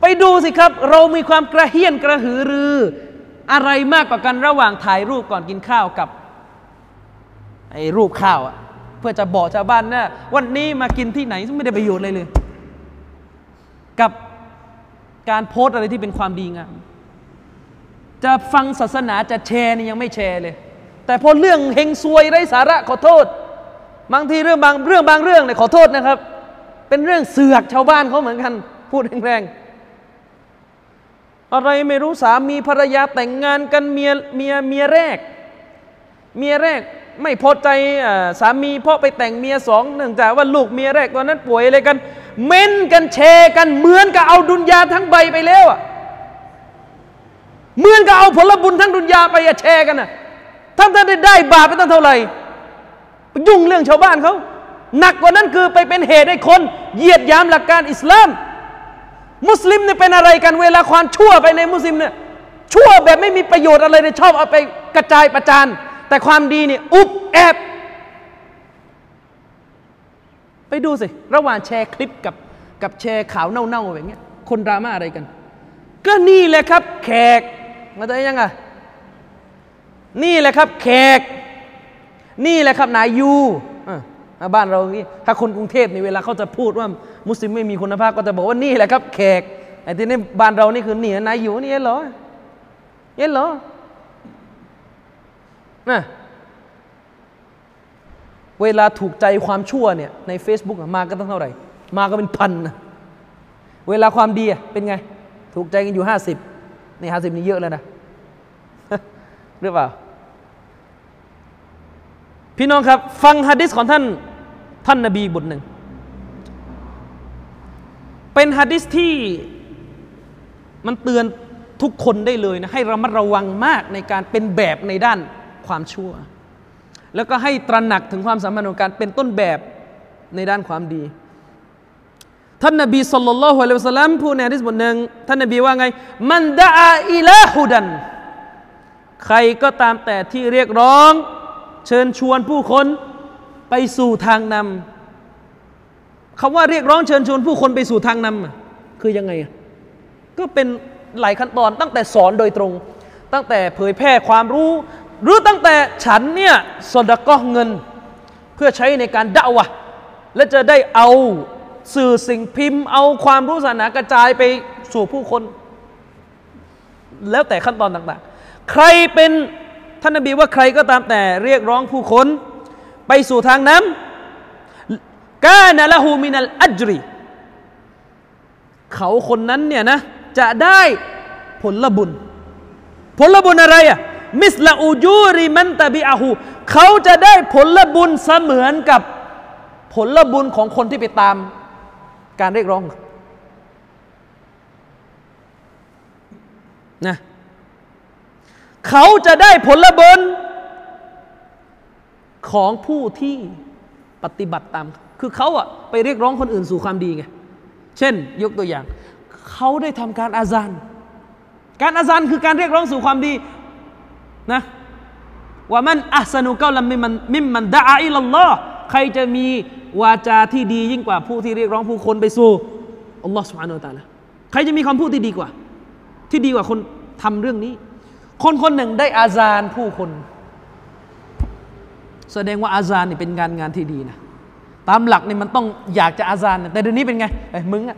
ไปดูสิครับ เรามีความกระเฮี้ยนกระหือรือ อะไรมากกว่ากันระหว่างถ่ายรูปก่อนกินข้าวกับไอ้รูปข้าวอะเพื่อจะบอกชาวบ้านนะวันนี้มากินที่ไหนซึ่งไม่ได้ประโยชน์เลยเลย กับการโพสอะไรที่เป็นความดีงาม จะฟังศาสนาจะแชร์นี่ยังไม่แชร์เลย แต่พอเรื่องเฮงซวยไร้สาระขอโทษ บางทีเรื่องบางเรื่องบางเรื่องเนี่ยขอโทษนะครับ เป็นเรื่องเสือกชาวบ้านเขาเหมือนกัน พูดแรงๆ อะไรไม่รู้สามีภรรยาแต่งงานกันเมียเมียเมียแรก เมียแรกไม่พอใจสามีเพราะไปแต่งเมียสองเนื่องจากว่าลูกเมียแรกตอนนั้นป่วยอะไรกัน เม้นกันแชร์กันเหมือนกับเอาดุนยาทั้งใบไปแล้วอะเหมือนกับเอาผลบุญทั้งดุนยาไปแชร์กันนะทั้งท่านได้ได้บาปไปตั้งเท่าไหร่ยุ่งเรื่องชาวบ้านเขาหนักกว่านั้นคือไปเป็นเหตุให้คนเหยียดยามหลักการอิสลาม มุสลิมเนี่ยเป็นอะไรกันเวลาความชั่วไปในมุสลิมเนี่ยชั่วแบบไม่มีประโยชน์อะไรเลยชอบเอาไปกระจายประจาน แต่ความดีเนี่ยอุบแอบไปดูสิ ระหว่างแชร์คลิปกับกับแชร์ข่าวเน่าๆแบบนี้คนดราม่าอะไรกัน ก็นี่แหละครับ แขกมาได้ยังไงนี่แหละครับ แขก นี่แหละครับนายยูบ้านเรานี่ถ้าคนกรุงเทพในเวลาเขาจะพูดว่า มุสลิมไม่มีคุณภาพก็จะบอกว่านี่แหละครับแขกไอ้ที่นี่บ้านเรานี่คือเนี่นายอยู่นี่เหรอเห็นเหรอนะเวลาถูกใจความชั่วเนี่ยใน Facebook มาก็ตั้งเท่าไหร่ มาก็เป็นพันนะเวลาความดีเป็นไง ถูกใจกันอยู่ห้าสิบนี่ห้าสิบนี่เยอะแล้วนะหรือเปล่า พี่น้องครับ ฟังฮะดิษของท่าน ท่านนบีบทหนึ่ง เป็นฮะดิษที่มันเตือนทุกคนได้เลยนะให้ระมัดระวังมากในการเป็นแบบในด้านความชั่ว แล้วก็ให้ตระหนักถึงความสำคัญของการเป็นต้นแบบในด้านความดี ท่านนบีสุลต่านละฮ์อะลัยฮิสลามพูดในฮะดิษบทหนึ่งท่านนบีว่าไง มันดาอิลาฮุดัน ใครก็ตามแต่ที่เรียกร้อง เชิญชวนผู้คนไปสู่ทางนำ คำว่าเรียกร้องเชิญชวนผู้คนไปสู่ทางนำคือยังไง ก็เป็นหลายขั้นตอนตั้งแต่สอนโดยตรง ตั้งแต่เผยแพร่ความรู้ หรือตั้งแต่ฉันเนี่ยสดก็เงิน เพื่อใช้ในการด่าวะและจะได้เอาสื่อสิ่งพิมพ์ เอาความรู้ศาสนากระจายไปสู่ผู้คน แล้วแต่ขั้นตอนต่างๆ ใครเป็นท่านนบีว่าใครก็ตามแต่เรียกร้องผู้คน ไปสู่ทางนั้น กานะละหูมินัลอัจรีเขาคนนั้นเนี่ยนะ จะได้ผลบุญ ผลบุญอะไรอะมิสลาอูจูริมันตะบิอาหูเขาจะได้ผลบุญเสมือนกับผลบุญของคนที่ไปตามการเรียกร้องนะเขาจะได้ผลบุญของผู้ที่ปฏิบัติตาม คือเขาอะไปเรียกร้องคนอื่นสู่ความดีไง เช่น ยกตัวอย่าง เขาได้ทำการอาซาน การอาซานคือการเรียกร้องสู่ความดีนะว่ามันอัสนุกาลมิมันมิมมันดาอิลลอฮ์ใครจะมีวาจาที่ดียิ่งกว่าผู้ที่เรียกร้องผู้คนไปสู่อัลลอฮ์สุบฮานาอัลตะละใครจะมีคำพูดที่ดีกว่า ที่ดีกว่าคนทำเรื่องนี้ คนคนหนึ่งได้อาซานผู้คน แสดงว่าอาซานนี่เป็นงานงานที่ดีนะ ตามหลักนี่มันต้องอยากจะอาซาน แต่เดี๋ยวนี้เป็นไงไอ้มึงอะ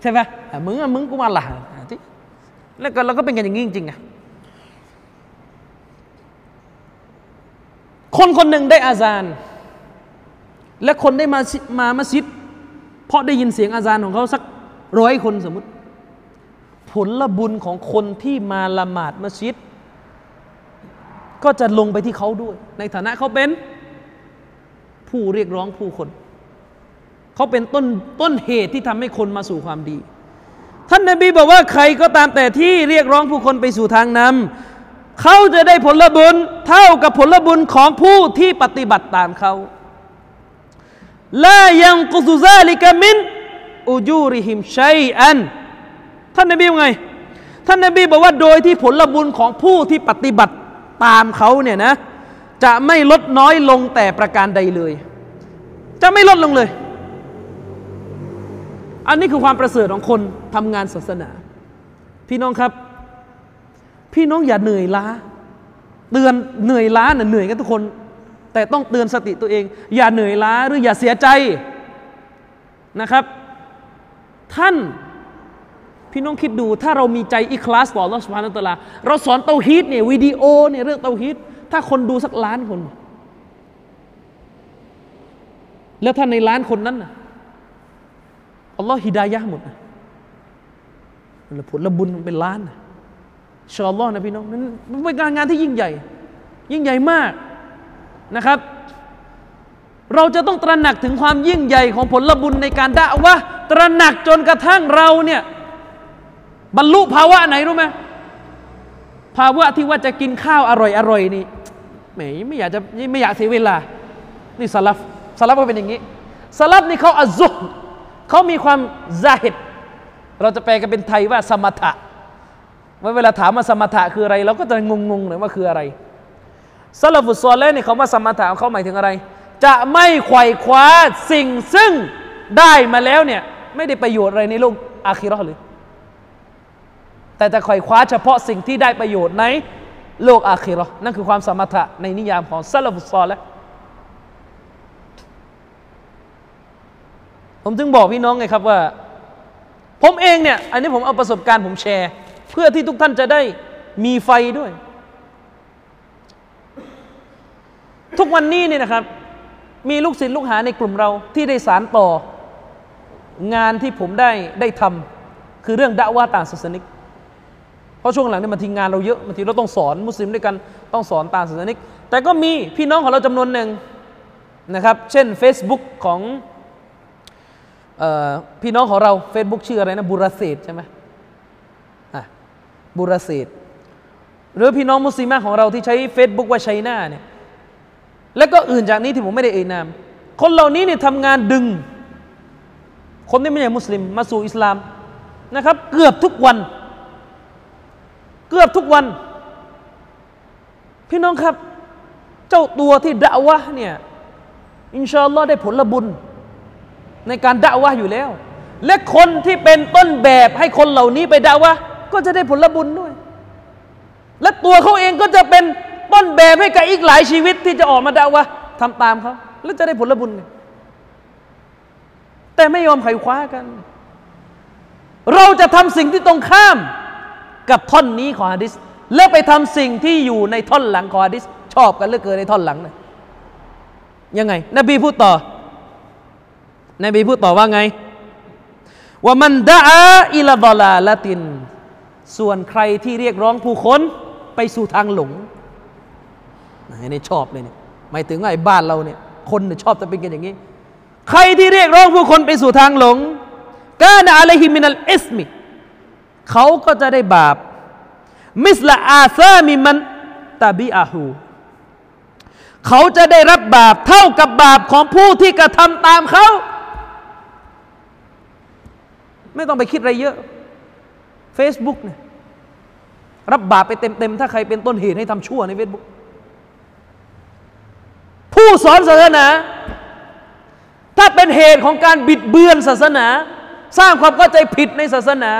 ใช่ไหมมึงอะมึงกูมาละแล้วก็เราก็เป็นกันอย่างนี้จริงๆอะคนคนหนึ่งได้อาซาน และคนได้มามามัสยิด เพราะได้ยินเสียงอาซานของเขาสักร้อยคนสมมติ ผลละบุญของคนที่มาละหมาดมัสยิด ก็จะลงไปที่เขาด้วย ในฐานะเขาเป็น ผู้เรียกร้องผู้คน เขาเป็นต้นต้นเหตุที่ทำให้คนมาสู่ความดี ท่านนบีบอกว่าใครก็ตามแต่ที่เรียกร้องผู้คนไปสู่ทางนำเขาจะได้ผลบุญเท่ากับผลบุญของผู้ที่ปฏิบัติตามเขาละยังกุซุซาลิกามินอูจูริฮิมชัยอันท่านนบีว่าไง ท่านนบีบอกว่าโดยที่ผลบุญของผู้ที่ปฏิบัติตามเขาเนี่ยนะ จะไม่ลดน้อยลงแต่ประการใดเลย จะไม่ลดลงเลย อันนี้คือความประเสริฐของคนทำงานศาสนา พี่น้องครับ พี่น้องอย่าเหนื่อยล้า เตือนเหนื่อยล้าเน่ยเหนื่อยกันทุกคน แต่ต้องเตือนสติตัวเอง อย่าเหนื่อยล้าหรืออย่าเสียใจนะครับ ท่านพี่น้องคิดดูถ้าเรามีใจอิคลาสต่อรัสุภานัตลา เราสอนเตาฮีดเนี่ยวิดีโอเนี่ยเรื่องเตาฮีด ถ้าคนดูสักล้านคน แล้วถ้าในล้านคนนั้นนะอัลลอฮ์ฮิดายะหมดนะผลละบุญเป็นล้านนะชอลลอฮ์นะพี่น้องนั้นเป็นการงานที่ยิ่งใหญ่ ยิ่งใหญ่มากนะครับ เราจะต้องตระหนักถึงความยิ่งใหญ่ของผลบุญในการด่าวะตระหนักจนกระทั่งเราเนี่ยบรรลุภาวะไหนรู้ไหมภาวะที่ว่าจะกินข้าวอร่อยอร่อยนี่ หมไม่อยากจะไม่อยากเสียเวลา นี่สลับสลับก็เป็นอย่างนี้สลับนี่เขาอัซุเขามีความซาฮิดเราจะแปลกันเป็นไทยว่าสมถะว่าเวลาถามว่าสมถะคืออะไร เราก็จะงงๆเลยว่าคืออะไรสลับุตซอลเล่นี่เขาว่าสมถะเขาหมายถึงอะไร จะไม่ไขว่คว้าสิ่งซึ่งได้มาแล้วเนี่ยไม่ได้ประโยชน์อะไรในโลกอาคิรอเลย แต่จะคอยคว้าเฉพาะสิ่งที่ได้ประโยชน์ใน โลกอาคีรอนั่นคือความสมถะในนิยามของซาลฟุซอลแล้วผมจึงบอกพี่น้องไงครับว่า ผมเองเนี่ย อันนี้ผมเอาประสบการณ์ผมแชร์ เพื่อที่ทุกท่านจะได้มีไฟด้วย ทุกวันนี้เนี่ยนะครับ มีลูกศิษย์ลูกหาในกลุ่มเราที่ได้สารต่อ งานที่ผมได้ได้ทำคือเรื่องด่าว่าต่างศาสนิก ราะช่วงหลังเนี่ยมันทีงานเราเยอะบางทีเราต้องสอนมุสลิมด้วยกันต้องสอนตามศาสนิก แต่ก็มีพี่น้องของเราจำนวนหนึ่งนะครับ เช่น Facebook ของออพี่น้องของเรา Facebook ชื่ออะไรนะบุรเศษใช่ไหมอะบุรเศษหรือพี่น้องมุสลิมของเราที่ใช้ Facebook ว่าชัยนาเนี่ยแล้วก็อื่นจากนี้ที่ผมไม่ได้เอ่ยนาม คนเหล่านี้เนี่ยทำงานดึง คนที่ไม่ใช่มุสลิมมาสู่อิสลามนะครับ เกือบทุกวัน เกือบทุกวัน พี่น้องครับ เจ้าตัวที่ด่าวะเนี่ยอินชาอัลลอฮ์ได้ผลบุญ ในการด่าวะอยู่แล้ว และคนที่เป็นต้นแบบให้คนเหล่านี้ไปด่าวะก็จะได้ผลบุญด้วย และตัวเขาเองก็จะเป็นต้นแบบให้กับอีกหลายชีวิตที่จะออกมาด่าวะทำตามเขาแล้วจะได้ผลบุญแต่ไม่ยอมไขคว้ากัน เราจะทำสิ่งที่ตรงข้าม กับท่อนนี้ของฮะดิษแล้วไปทำสิ่งที่อยู่ในท่อนหลังของฮะดิษชอบกันเหลือเกินในท่อนหลังเลยยังไง นบีพูดต่อ นบีพูดต่อว่าไงว่ามันดาอาอิลาดอลาละติน ส่วนใครที่เรียกร้องผู้คนไปสู่ทางหลงนี่ชอบเลยเนี่ยหมายถึงไอ้บ้านเราเนี่ยคนเนี่ยชอบจะเป็นกันอย่างนี้ ใครที่เรียกร้องผู้คนไปสู่ทางหลงกาณอะไรฮิมินัลอิสมิ เขาก็จะได้บาป มิสละอาซามิมันตาบิอาหูเขาจะได้รับบาปเท่ากับบาปของผู้ที่กระทำตามเขา ไม่ต้องไปคิดอะไรเยอะ Facebook เนี่ยรับบาปไปเต็มๆ ถ้าใครเป็นต้นเหตุให้ทำชั่วใน Facebook ผู้สอนศาสนา ถ้าเป็นเหตุของการบิดเบือนศาสนา สร้างความเข้าใจผิดในศาสนา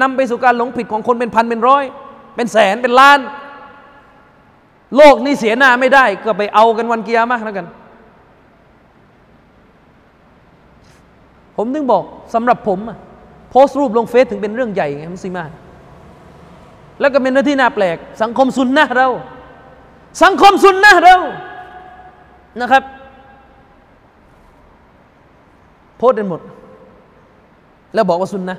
นำไปสู่การหลงผิดของคนเป็นพันเป็นร้อย เป็นแสนเป็นล้าน โลกนี้เสียหน้าไม่ได้ ก็ไปเอากันวันเกียร์มากแล้วกัน ผมถึงบอกสำหรับผมโพสต์รูปลงเฟซถึงเป็นเรื่องใหญ่ไงมุสลิมาแล้วก็เป็นหน้าที่น่าแปลก สังคมซุนนะเรา สังคมซุนนะเรานะครับโพสต์กันหมด แล้วบอกว่าซุนนะ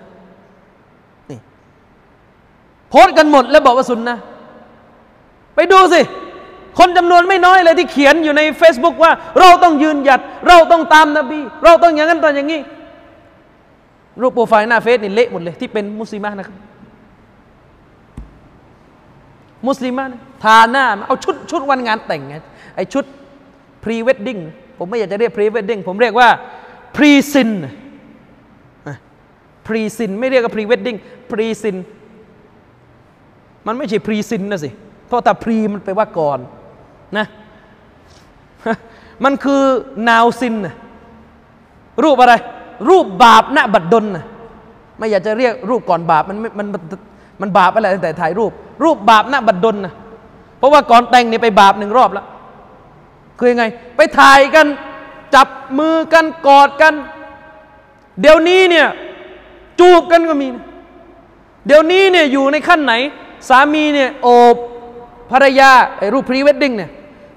โพสต์กันหมดแล้วบอกว่าซุนนะไปดูสิ คนจำนวนไม่น้อยเลยที่เขียนอยู่ใน Facebook ว่า เราต้องยืนหยัด เราต้องตามนบี เราต้องอย่างนั้นตอนอย่างนี้ รูปโปรไฟล์หน้าเฟซนี่เละหมดเลยที่เป็นมุสลิมนะครับ มุสลิมนะทาหน้าเอาชุดชุดวันงานแต่งไงไอ้ชุดพรีเวดดิ้งผมไม่อยากจะเรียกพรีเวดดิ้งผมเรียกว่า pre-sin pre-sin ไม่เรียกว่า pre-wedding pre-sin มันไม่ใช่ pre-sin นะสิ เพราะแต่ pre มันแปลว่าก่อนนะมันคือ now sin รูปอะไร รูปบาปณบัดดลนะไม่อยากจะเรียกรูปก่อนบาปมันมันมันบาปอะไรแต่ถ่ายรูป รูปบาปณบัดดลนะเพราะว่าก่อนแต่งนี่ไปบาปหนึ่งรอบแล้วคือยังไง ไปถ่ายกันจับมือกันกอดกัน เดี๋ยวนี้เนี่ยจูบกันก็มีนะเดี๋ยวนี้เนี่ยอยู่ในขั้นไหน สามีเนี่ยโอบภรรยาไอ้รูปพรีเวดดิ้งเนี่ย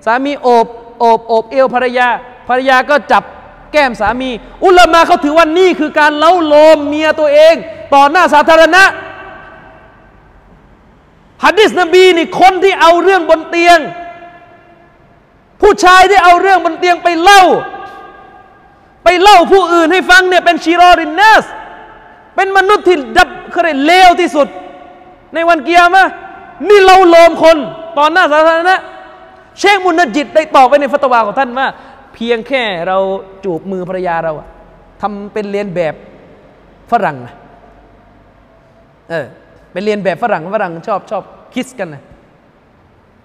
สามีโอบโอบโอบเอวภรรยา ภรรยาก็จับแก้มสามี อุลามาเขาถือว่านี่คือการเล้าโลมเมียตัวเอง ต่อหน้าสาธารณะฮัดดิสนบีนี่คนที่เอาเรื่องบนเตียง ผู้ชายที่เอาเรื่องบนเตียงไปเล่า ไปเล่าผู้อื่นให้ฟังเนี่ยเป็นชีรอรินเนสเป็นมนุษย์ที่ดับเขาเรียกเลวที่สุด ในวันเกียร์มะนี่เราโลมคนต่อหน้าสาธารณะเชคมุนจิตได้ตอบไปในฟัตวาของท่านว่าเพียงแค่เราจูบมือภรรยาเราทำเป็นเรียนแบบฝรั่งนะเออเป็นเรียนแบบฝรั่งฝรั่งชอบชอบคิสกันนะ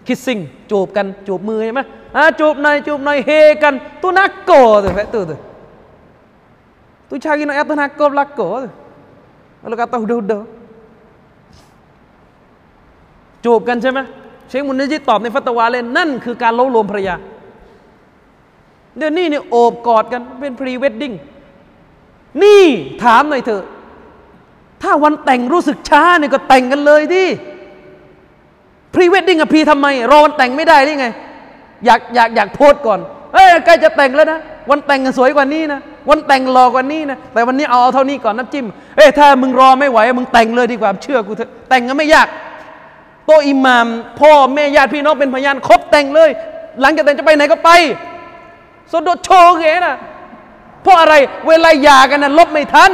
คิสซิ่งจูบกันจูบมือใช่ไหมอ่าจูบหน่อยจูบหน่อยเฮกันตัวนักโกตัวแฟตัวตัวตัวชากินอยตุนักโกลักโก Lalu kata udah-udah จูบกันใช่ไหมเชคมุนัจญิดตอบในฟัตวาเลยนั่นคือการเล้าโลมภรรยาเดี๋ยวนี้เนี่ยโอบกอดกันเป็นพรีเวดดิ้งนี่ถามหน่อยเถอะ ถ้าวันแต่งรู้สึกช้าเนี่ยก็แต่งกันเลยที่พรีเวดดิ้งอะ pre ทำไม รอวันแต่งไม่ได้ได้ไง อยากอยากอยากโพสก่อนเฮ้ยใกล้จะแต่งแล้วนะ วันแต่งกันสวยกว่านี้นะ วันแต่งหล่อกว่านี้นะ แต่วันนี้เอาเอาเท่านี้ก่อนน้ำจิ้ม เอ้ยถ้ามึงรอไม่ไหว มึงแต่งเลยดีกว่า เชื่อกูเถอะ แต่งก็ไม่ยาก โตอิหมาม พ่อแม่ญาติพี่น้องเป็นพยานครบแต่งเลย หลังจากแต่งจะไปไหนก็ไปสดดโชว์เงนะเพราะอะไรเวลาหย่ากันนะลบไม่ทัน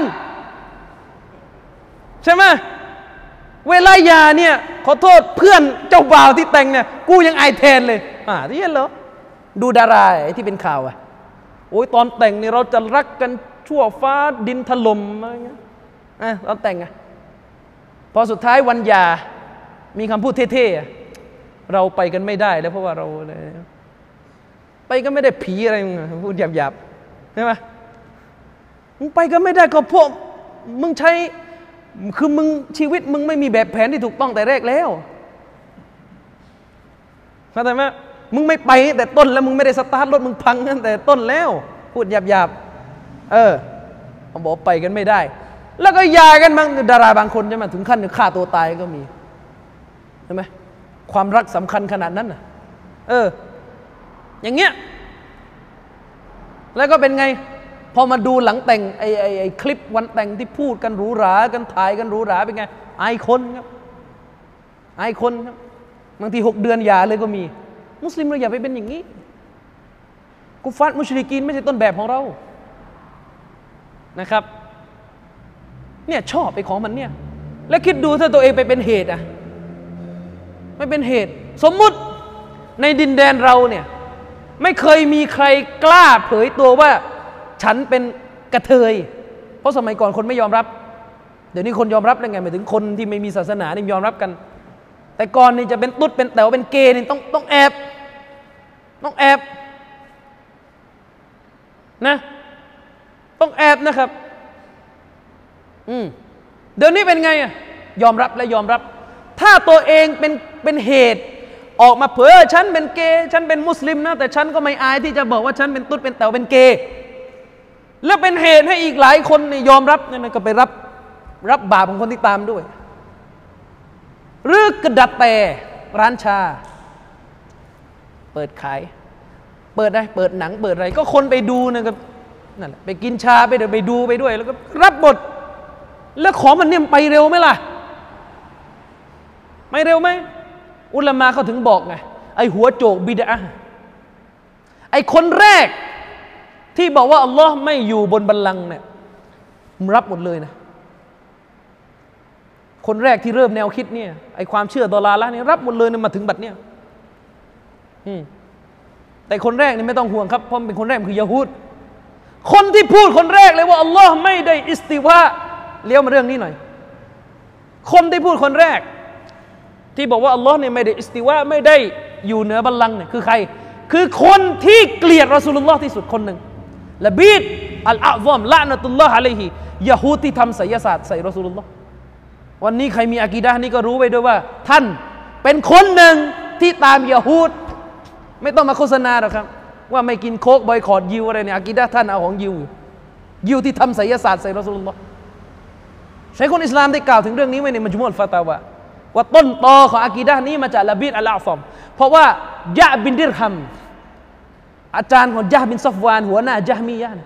ใช่ไหมเวลาหย่าเนี่ย ขอโทษเพื่อนเจ้าบ่าวที่แต่งเนี่ยกูยังไอแทนเลยอ่าที่เห็นเหรอดูดาราไอ้ที่เป็นข่าวอะโอ้ยตอนแต่งนี่เราจะรักกันชั่วฟ้าดินถล่มอะไรเงี้ยอะตอนแต่งอะพอสุดท้ายวันหย่า มีคำพูดเท่ๆเราไปกันไม่ได้แล้วเพราะว่าเรา ไปก็ไม่ได้ผีอะไรพูดหยาบๆใช่ไหมมึงไปก็ไม่ได้ก็พวกมึงใช้คือมึงชีวิตมึงไม่มีแบบแผนที่ถูกต้องแต่แรกแล้วเข้าใจไหมมึงไม่ไปแต่ต้นแล้วมึงไม่ได้สตาร์ทรถมึงพังตั้งแต่ต้นแล้ว พูดหยาบๆเออเขาบอกไปกันไม่ได้ แล้วก็ยากันบางดาราบางคนใช่ไหมถึงขั้นฆ่าตัวตายก็มี ใช่ไหมความรักสำคัญขนาดนั้นนะเออ อย่างเงี้ย แล้วก็เป็นไง พอมาดูหลังแต่งไอ้ไอ้ไอ้คลิปวันแต่งที่พูดกันหรูหรา กันถ่ายกันหรูหราเป็นไง ไอายคนครับ ไอายคนครับ บางทีหกเดือนหย่าเลยก็มี มุสลิมเราอย่าไปเป็นอย่างนี้ กุฟัดมุชริกีนไม่ใช่ต้นแบบของเรา นะครับ เนี่ยชอบไปของมันเนี่ย แล้วคิดดูถ้าตัวเองไปเป็นเหตุอะ ไม่เป็นเหตุ สมมุติในดินแดนเราเนี่ยไม่เคยมีใครกล้าเผยตัวว่า ฉันเป็นกระเทย เพราะสมัยก่อนคนไม่ยอมรับ เดี๋ยวนี้คนยอมรับแล้ไงหมายถึงคนที่ไม่มีศาสนานี่ยอมรับกัน แต่ก่อนนี่จะเป็นตุ๊ดเป็นแต๋วเป็นเกย์นี่ต้องต้องแอบต้องแอบนะ ต้องแอบนะครับ อืมเดี๋ยวนี้เป็นไงอะยอมรับและยอมรับ ถ้าตัวเองเป็นเป็นเหตุ ออกมาเผยฉันเป็นเกย์ฉันเป็นมุสลิมนะ แต่ฉันก็ไม่อายที่จะบอกว่าฉันเป็นตุ๊ดเป็นแต๋วเป็นเกย์แล้วเป็นเหตุให้อีกหลายคนนี่ยอมรับนั่นก็ไปรับรับบาปของคนที่ตามด้วย หรือกระดับแต่ร้านชา เปิดขาย เปิดได้เปิดหนังเปิดอะไร ก็คนไปดูนะก็นั่นแหละไปกินชาไปเดี๋ยวไปดูไปด้วย แล้วก็รับบท แล้วของมันเนี่ยไปเร็วไหมล่ะ ไม่เร็วไหมอุลามาเขาถึงบอกไงไอหัวโจกบิดาไอคนแรก ที่บอกว่าอัลลอฮ์ไม่อยู่บนบัลลังก์เนี่ยรับหมดเลยนะ คนแรกที่เริ่มแนวคิดเนี่ยไอความเชื่อตอลาละนี่รับหมดเลยนะมาถึงบัดเนี่ยอืมแต่คนแรกนี่ไม่ต้องห่วงครับเพราะเป็นคนแรกคือยาฮูดคนที่พูดคนแรกเลยว่าอัลลอฮ์ไม่ได้อิสติวาเลี้ยวมาเรื่องนี้หน่อย คนที่พูดคนแรก ที่บอกว่าอัลลอฮ์เนี่ยไม่ได้อิสติวาไม่ได้อยู่เหนือบัลลังก์เนี่ยคือใคร คือคนที่เกลียดรอสูลุลลอฮ์ที่สุดคนหนึ่งละบีดอัลอาซอมละนตุลลอฮ์อะลัยฮิยาฮูที่ทำไสยศาสตร์ใส่รอสูลุลลอฮ์วันนี้ใครมีอากีดะนี้ก็รู้ไว้ด้วยว่า ท่านเป็นคนหนึ่งที่ตามยาฮูดไม่ต้องมาโฆษณาหรอกครับ ว่าไม่กินโค้กบอยคอตยิวอะไรเนี่ยอากีดะท่านเอาของยิวยิวที่ทำไสยศาสตร์ใส่รอสูลุลลอฮ์ใช้คนอิสลามได้กล่าวถึงเรื่องนี้ไว้ในมัจมุลฟาตาวะ ว่าต้นตอของอากีดะนี้มาจากละบีดอัลอาฟอมเพราะว่ายะบินดิรฮัมอาจารย์ของยะบินซอฟวาน หัวหน้ายะมียะห์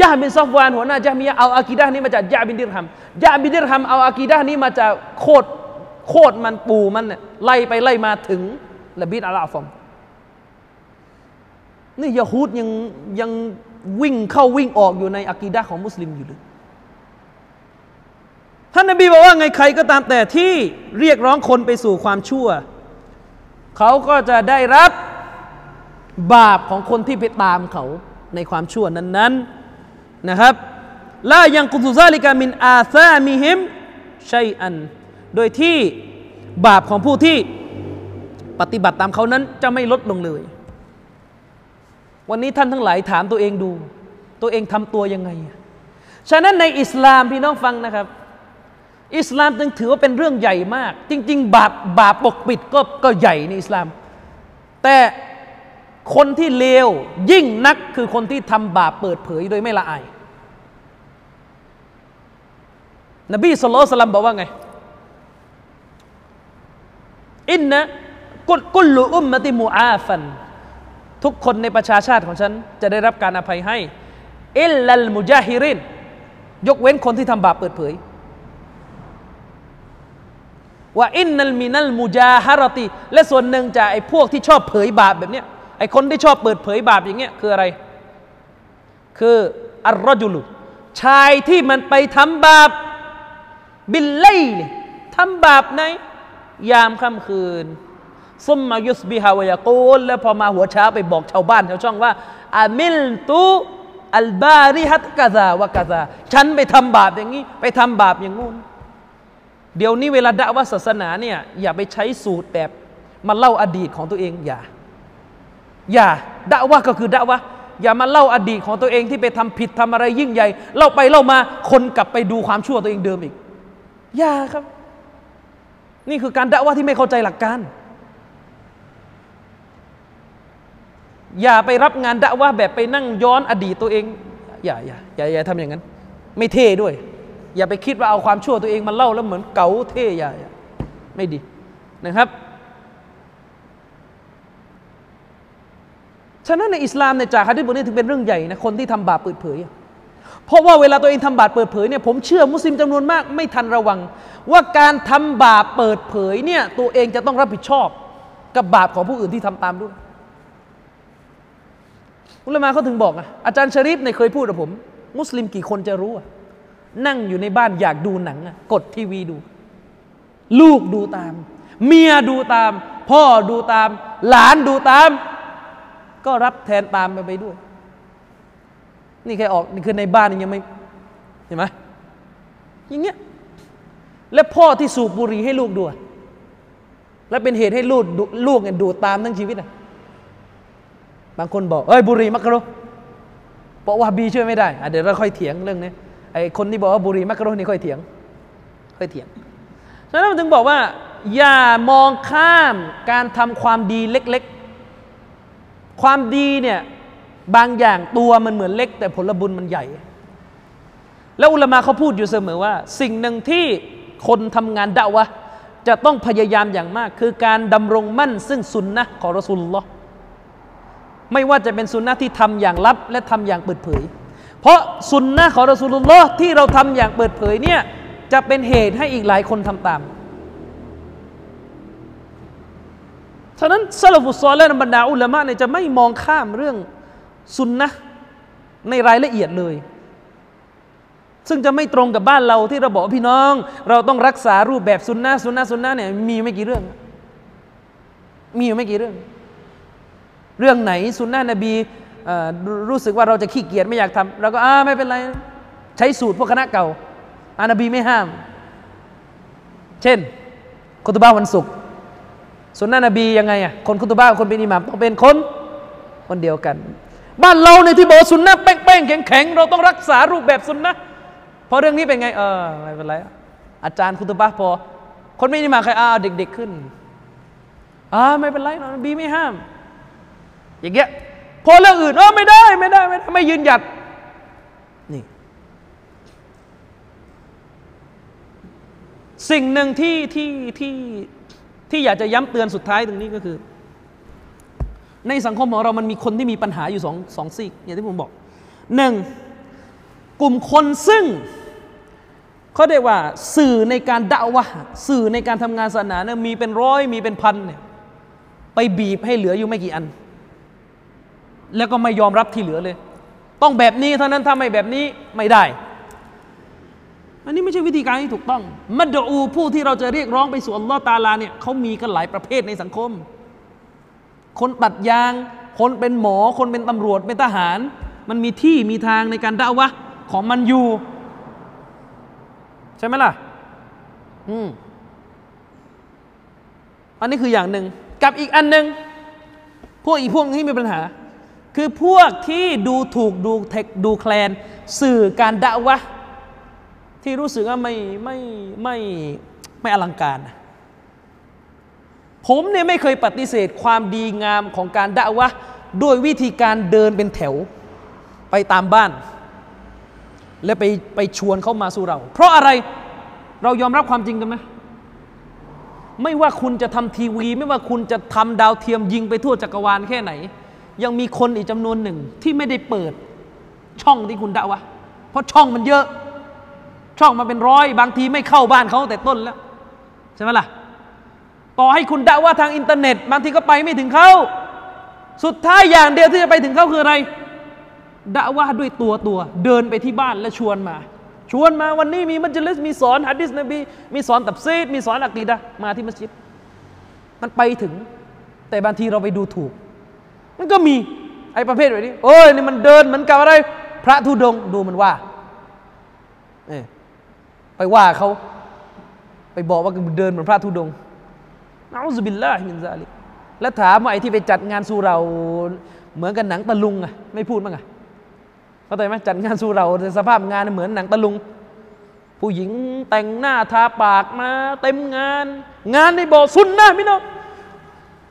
ยะบินซอฟวานหัวหน้ายะมียะเอาอากีดะนี้มาจากยะบินดิรฮัมยะบินดิรฮัมเอาอากีดะนี้มาจากโคตรโคตรมันปูมันเนี่ยไล่ไปไล่มาถึงละบีดอัลอาฟอมนี่ยะฮูดยังยังวิ่งเข้าวิ่งออกอยู่ในอากีดะของมุสลิมอยู่เลย ท่านนบีบอกว่าไงใครก็ตามแต่ที่เรียกร้องคนไปสู่ความชั่ว เขาก็จะได้รับบาปของคนที่ไปตามเขาในความชั่วนั้นๆนะครับลายังกุซุซาลิกามินอาซามิฮิมชัยอัน โดยที่บาปของผู้ที่ปฏิบัติตามเขานั้นจะไม่ลดลงเลย วันนี้ท่านทั้งหลายถามตัวเองดู ตัวเองทำตัวยังไง ฉะนั้นในอิสลามพี่น้องฟังนะครับ อิสลามจึงถือว่าเป็นเรื่องใหญ่มาก จริง ๆ บาปบาปปกปิดก็ก็ใหญ่ในอิสลาม แต่คนที่เลวยิ่งนักคือคนที่ทำบาปเปิดเผยโดยไม่ละอาย นบีสุลต่านบอกว่าไง อินนะกุลกุลลุอุมมติมูอาฟัน ทุกคนในประชาชาติของฉัน จะได้รับการอภัยให้ อิลลัลมุจาฮิริน ยกเว้นคนที่ทำบาปเปิดเผย ว่าอินนัลมินัลมุจาฮารติ และส่วนหนึ่งจากไอ้พวกที่ชอบเผยบาปแบบเนี้ยไอ้คนที่ชอบเปิดเผยบาปอย่างเงี้ยคืออะไร คืออัลรอจุลุชายที่มันไปทำบาป บิลไลลทำบาปในยามค่ำคืนซุมมายุสบิฮาวยากูลแล้วพอมาหัวเช้าไปบอกชาวบ้านชาวช่องว่าอามิลตุอัลบาริฮัตกะซาวะกะซาฉันไปทำบาปอย่างนี้ ไปทำบาปอย่างงู้น เดี๋ยวนี้เวลาด่าว่าศาสนาเนี่ยอย่าไปใช้สูตรแบบมาเล่าอดีตของตัวเองอย่า อย่าด่าว่าก็คือด่าว่าอย่ามาเล่าอดีตของตัวเองที่ไปทำผิดทำอะไรยิ่งใหญ่ เล่าไปเล่ามาคนกลับไปดูความชั่วตัวเองเดิมอีก อย่าครับ นี่คือการด่าว่าที่ไม่เข้าใจหลักการ อย่าไปรับงานด่าว่าแบบไปนั่งย้อนอดีตตัวเอง อย่าอย่าอย่าอย่าทำอย่างนั้น ไม่เท่ด้วย อย่าไปคิดว่าเอาความชั่วตัวเองมาเล่าแล้วเหมือนเก๋าเท่ยายไม่ดีนะครับ ฉะนั้นในอิสลามในจากฮะดิษบทนี้ถึงเป็นเรื่องใหญ่นะคนที่ทำบาปเปิดเผย เพราะว่าเวลาตัวเองทำบาปเปิดเผยเนี่ยผมเชื่อมุสลิมจำนวนมากไม่ทันระวัง ว่าการทำบาปเปิดเผยเนี่ยตัวเองจะต้องรับผิดชอบ กับบาปของผู้อื่นที่ทำตามด้วยอุลามาเขาถึงบอกอะอาจารย์ชริฟเนี่ยเคยพูดกับผม มุสลิมกี่คนจะรู้อะ นั่งอยู่ในบ้านอยากดูหนังอะกดทีวีดู ลูกดูตาม เมียดูตาม พ่อดูตาม หลานดูตาม ก็รับแทนตามไปไปด้วย นี่แค่ออกนี่คือในบ้านยังไม่เห็นไหมอย่างเงี้ยและพ่อที่สูบบุหรี่ให้ลูกดูและเป็นเหตุให้ลูกลูกเนี่ยดูตามทั้งชีวิตอะบางคนบอกเอ้ยบุหรี่มักกะโรเพราะว่าบีช่วยไม่ได้อะเดี๋ยวเราค่อยเถียงเรื่องนี้ ไอคนที่บอกว่าบุรีมักกะโรนี่ค่อยเถียง ค่อยเถียงฉะนั้นมันถึงบอกว่า อย่ามองข้ามการทำความดีเล็กๆ ความดีเนี่ยบางอย่างตัวมันเหมือนเล็ก แต่ผลบุญมันใหญ่ แล้วอุลมะเขาพูดอยู่เสมอว่า สิ่งหนึ่งที่คนทำงานดะวะจะต้องพยายามอย่างมาก คือการดำรงมั่นซึ่งสุนนะของรอสุลลอไม่ว่าจะเป็นสุนนะที่ทำอย่างลับและทำอย่างเปิดเผย เพราะสุนนะของรอสูลุลลอฮ์ที่เราทำอย่างเปิดเผยเนี่ยจะเป็นเหตุให้อีกหลายคนทำตาม ฉะนั้นซาลฟุตซอลและบรรดาอุลามะเนี่ยจะไม่มองข้ามเรื่องสุนนะในรายละเอียดเลย ซึ่งจะไม่ตรงกับบ้านเราที่เราบอกพี่น้อง เราต้องรักษารูปแบบสุนนะสุนนะสุนนะเนี่ยมีไม่กี่เรื่อง มีอยู่ไม่กี่เรื่อง เรื่องไหนสุนนะนบี รู้สึกว่าเราจะขี้เกียจไม่อยากทำเราก็อ่าไม่เป็นไร ใช้สูตรพวกคณะเก่า อานาบีไม่ห้าม เช่นคุตบ้าวันศุกร์สุนนะนบียังไงอะคนคุตบ้าคนเป็นอิหมามต้องเป็นคนคนเดียวกัน บ้านเราในที่บอกสุนนะแป้งๆแข็งๆเราต้องรักษารูปแบบสุนนะพอเรื่องนี้เป็นไงเออไม่เป็นไรอาจารย์คุตบ้าพอ คนไม่อิหมามใครอ้าเด็ก ๆขึ้นอ่าไม่เป็นไรนบีไม่ห้าม อย่างเงี้ย พอเรื่องอื่นเออไม่ได้ไม่ได้ไม่ได้ไม่ยืนหยัดนี่สิ่งหนึ่งที่ที่ที่ที่อยากจะย้ำเตือนสุดท้ายตรงนี้ก็คือ ในสังคมของเรามันมีคนที่มีปัญหาอยู่สองสองซีกอย่างที่ผมบอกหนึ่งกลุ่มคนซึ่งเขาเรียกว่าสื่อในการด่าวะสื่อในการทำงานศาสนาเนี่ยมีเป็นร้อยมีเป็นพันเนี่ยไปบีบให้เหลืออยู่ไม่กี่อัน แล้วก็ไม่ยอมรับที่เหลือเลย ต้องแบบนี้เท่านั้นถ้าไม่แบบนี้ไม่ได้ อันนี้ไม่ใช่วิธีการที่ถูกต้อง มัดอูผู้ที่เราจะเรียกร้องไปสู่อัลลอฮ์ตาลาเนี่ยเขามีกันหลายประเภทในสังคม คนตัดยาง คนเป็นหมอ คนเป็นตำรวจ เป็นทหาร มันมีที่มีทางในการด่าวะของมันอยู่ ใช่ไหมล่ะ อืมอันนี้คืออย่างหนึ่งกับอีกอันหนึ่งพวกอีกพวกที่มีปัญหา คือพวกที่ดูถูกดูเทคดูแคลนสื่อการด่าวะที่รู้สึกว่าไม่ไม่ไม่ไม่อลังการ ผมเนี่ยไม่เคยปฏิเสธความดีงามของการด่าวะด้วยวิธีการเดินเป็นแถวไปตามบ้าน และไปไปชวนเข้ามาสู่เรา เพราะอะไรเรายอมรับความจริงกันไหมไม่ว่าคุณจะทำทีวี ไม่ว่าคุณจะทำดาวเทียมยิงไปทั่วจักรวาลแค่ไหน ยังมีคนอีกจำนวนหนึ่งที่ไม่ได้เปิดช่องที่คุณด่าวะเพราะช่องมันเยอะ ช่องมาเป็นร้อย บางทีไม่เข้าบ้านเขาแต่ต้นแล้ว ใช่ไหมล่ะ ต่อให้คุณดะอ์วะฮ์ทางอินเทอร์เน็ต บางทีก็ไปไม่ถึงเขาสุดท้ายอย่างเดียวที่จะไปถึงเขาคืออะไรดะอ์วะฮ์ด้วยตัวตัว เดินไปที่บ้านและชวนมา ชวนมาวันนี้มีมัจลิสมีสอนฮะดิษนบีมีสอนตัฟซีรมีสอนอะกีดะฮ์มาที่มัสยิด มันไปถึง แต่บางทีเราไปดูถูก มันก็มีไอ้ประเภทแบบนี้โอ้ยนี่มันเดินเหมือนกับอะไร พระธุดงดูมันว่าเอไปว่าเขาไปบอกว่าเดินเหมือนพระธุดงค์นะอุบิลลาฮิมินซาลิแล้วถามว่าไอ้ที่ไปจัดงานสุเราเหมือนกับหนังตะลุงอะไม่พูดมั้งอะเข้าใจไหมจัดงานสุเราสภาพงานเหมือนหนังตะลุง ผู้หญิงแต่งหน้าทาปากมาเต็มงาน งานในบอกสุนนะพี่น้อง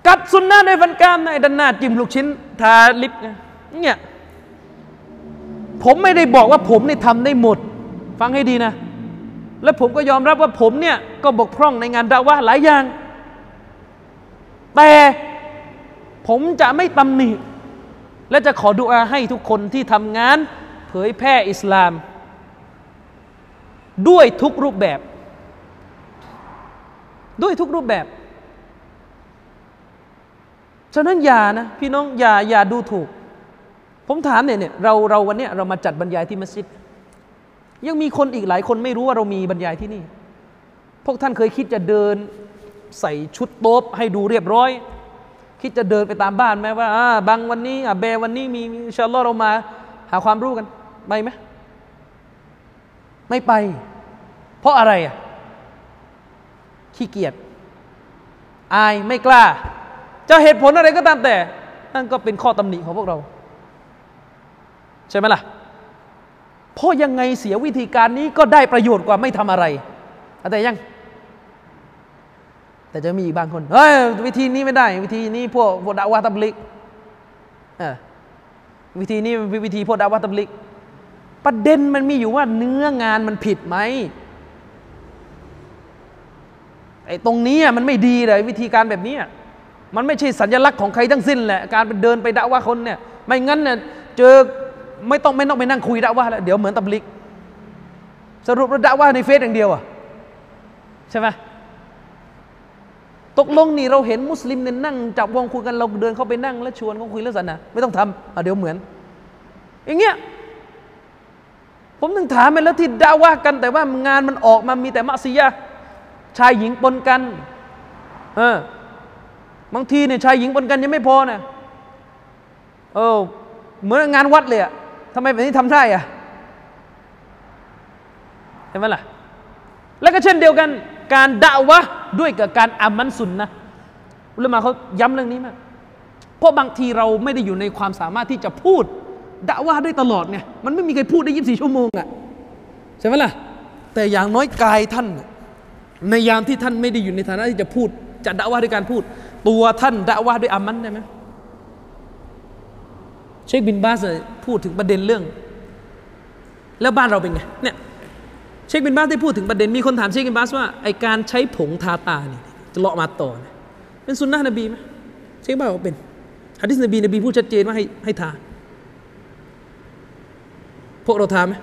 กัดสุนนะในฟันกามในด้านหน้าจิ้มลูกชิ้นทาลิปเนี่ยผมไม่ได้บอกว่าผมเนี่ยทำได้หมด ฟังให้ดีนะ และผมก็ยอมรับว่าผมเนี่ยก็บกพร่องในงานดาวะหลายอย่าง แต่ผมจะไม่ตำหนิ และจะขอดุอาให้ทุกคนที่ทำงาน เผยแพร่อิสลาม ด้วยทุกรูปแบบ ด้วยทุกรูปแบบ ฉะนั้นอย่านะพี่น้องอย่าอย่าดูถูก ผมถามเนี่ยเนี่ยเราเราวันเนี้ยเรามาจัดบรรยายที่มัสยิด ยังมีคนอีกหลายคนไม่รู้ว่าเรามีบรรยายที่นี่ พวกท่านเคยคิดจะเดินใส่ชุดโต๊บให้ดูเรียบร้อย คิดจะเดินไปตามบ้านไหมว่าอ่าบางวันนี้อะเบวันนี้มีอินชาอัลลอฮ์เรามา หาความรู้กันไปไหมไม่ไป เพราะอะไรอะขี้เกียจอายไม่กล้า จะเหตุผลอะไรก็ตามแต่ นั่นก็เป็นข้อตำหนิของพวกเรา ใช่ไหมล่ะ เพราะยังไงเสียวิธีการนี้ก็ได้ประโยชน์กว่าไม่ทำอะไรแต่ยัง แต่จะมีอีกบางคนเฮ้ยวิธีนี้ไม่ได้ วิธีนี้พวกพวกดาวาตับลิกวิธีนี้วิธีพวกดาวาตับลิกประเด็นมันมีอยู่ว่าเนื้องานมันผิดไหมไอ้ตรงนี้มันไม่ดีเลยวิธีการแบบนี้ มันไม่ใช่สัญลักษณ์ของใครทั้งสิ้นแหละการไปเดินไปด่าว่าคนเนี่ยไม่งั้นเนี่ยเจอไม่ต้องไม่ต้องไปนั่งคุยด่าว่าแล้วเดี๋ยวเหมือนตับลิก สรุปราด่าว่าในเฟซอย่างเดียวอะใช่ไหมตกลงนี่เราเห็นมุสลิมเนี่ยนั่งจับวงคุยกันเราเดินเข้าไปนั่ง แล้วชวนเขาคุยเรื่องศาสนาไม่ต้องทำเดี๋ยวเหมือน อย่างเงี้ยผมถึงถามไปแล้วที่ด่าว่ากัน แต่ว่างานมันออกมามีแต่มัสยิดชายหญิงปนกัน เออ บางทีเนี่ยชายหญิงปนกันยังไม่พอนะเออเหมือนงานวัดเลยอะทำไมแบบนี้ทำได้อะเห็นไหมล่ะ แล้วก็เช่นเดียวกัน การด่าวะด้วยกับการอามันสุนนะอุลามาเขาย้ำเรื่องนี้มาก เพราะบางทีเราไม่ได้อยู่ในความสามารถที่จะพูดด่าวะได้ตลอดไงมันไม่มีใครพูดได้ยี่สิบสี่ชั่วโมงอะใช่ไหมล่ะ แต่อย่างน้อยกายท่าน ในยามที่ท่านไม่ได้อยู่ในฐานะที่จะพูดจะด่าวะด้วยการพูด ตัวท่านด่าวะด้วยอามันได้ไหมเชคบินบาสพูดถึงประเด็นเรื่อง แล้วบ้านเราเป็นไงเนี่ยเชคบินบาสได้พูดถึงประเด็นมีคนถามเชคบินบาสว่าไอการใช้ผงทาตาเนี่ยจะเลาะมาต่อเนี่ยเป็นสุนนะนบีไหมเชคบินบาบอกเป็นฮะดิษนบีนบีพูดชัดเจนว่าให้ให้ทาพวกเราทาไหม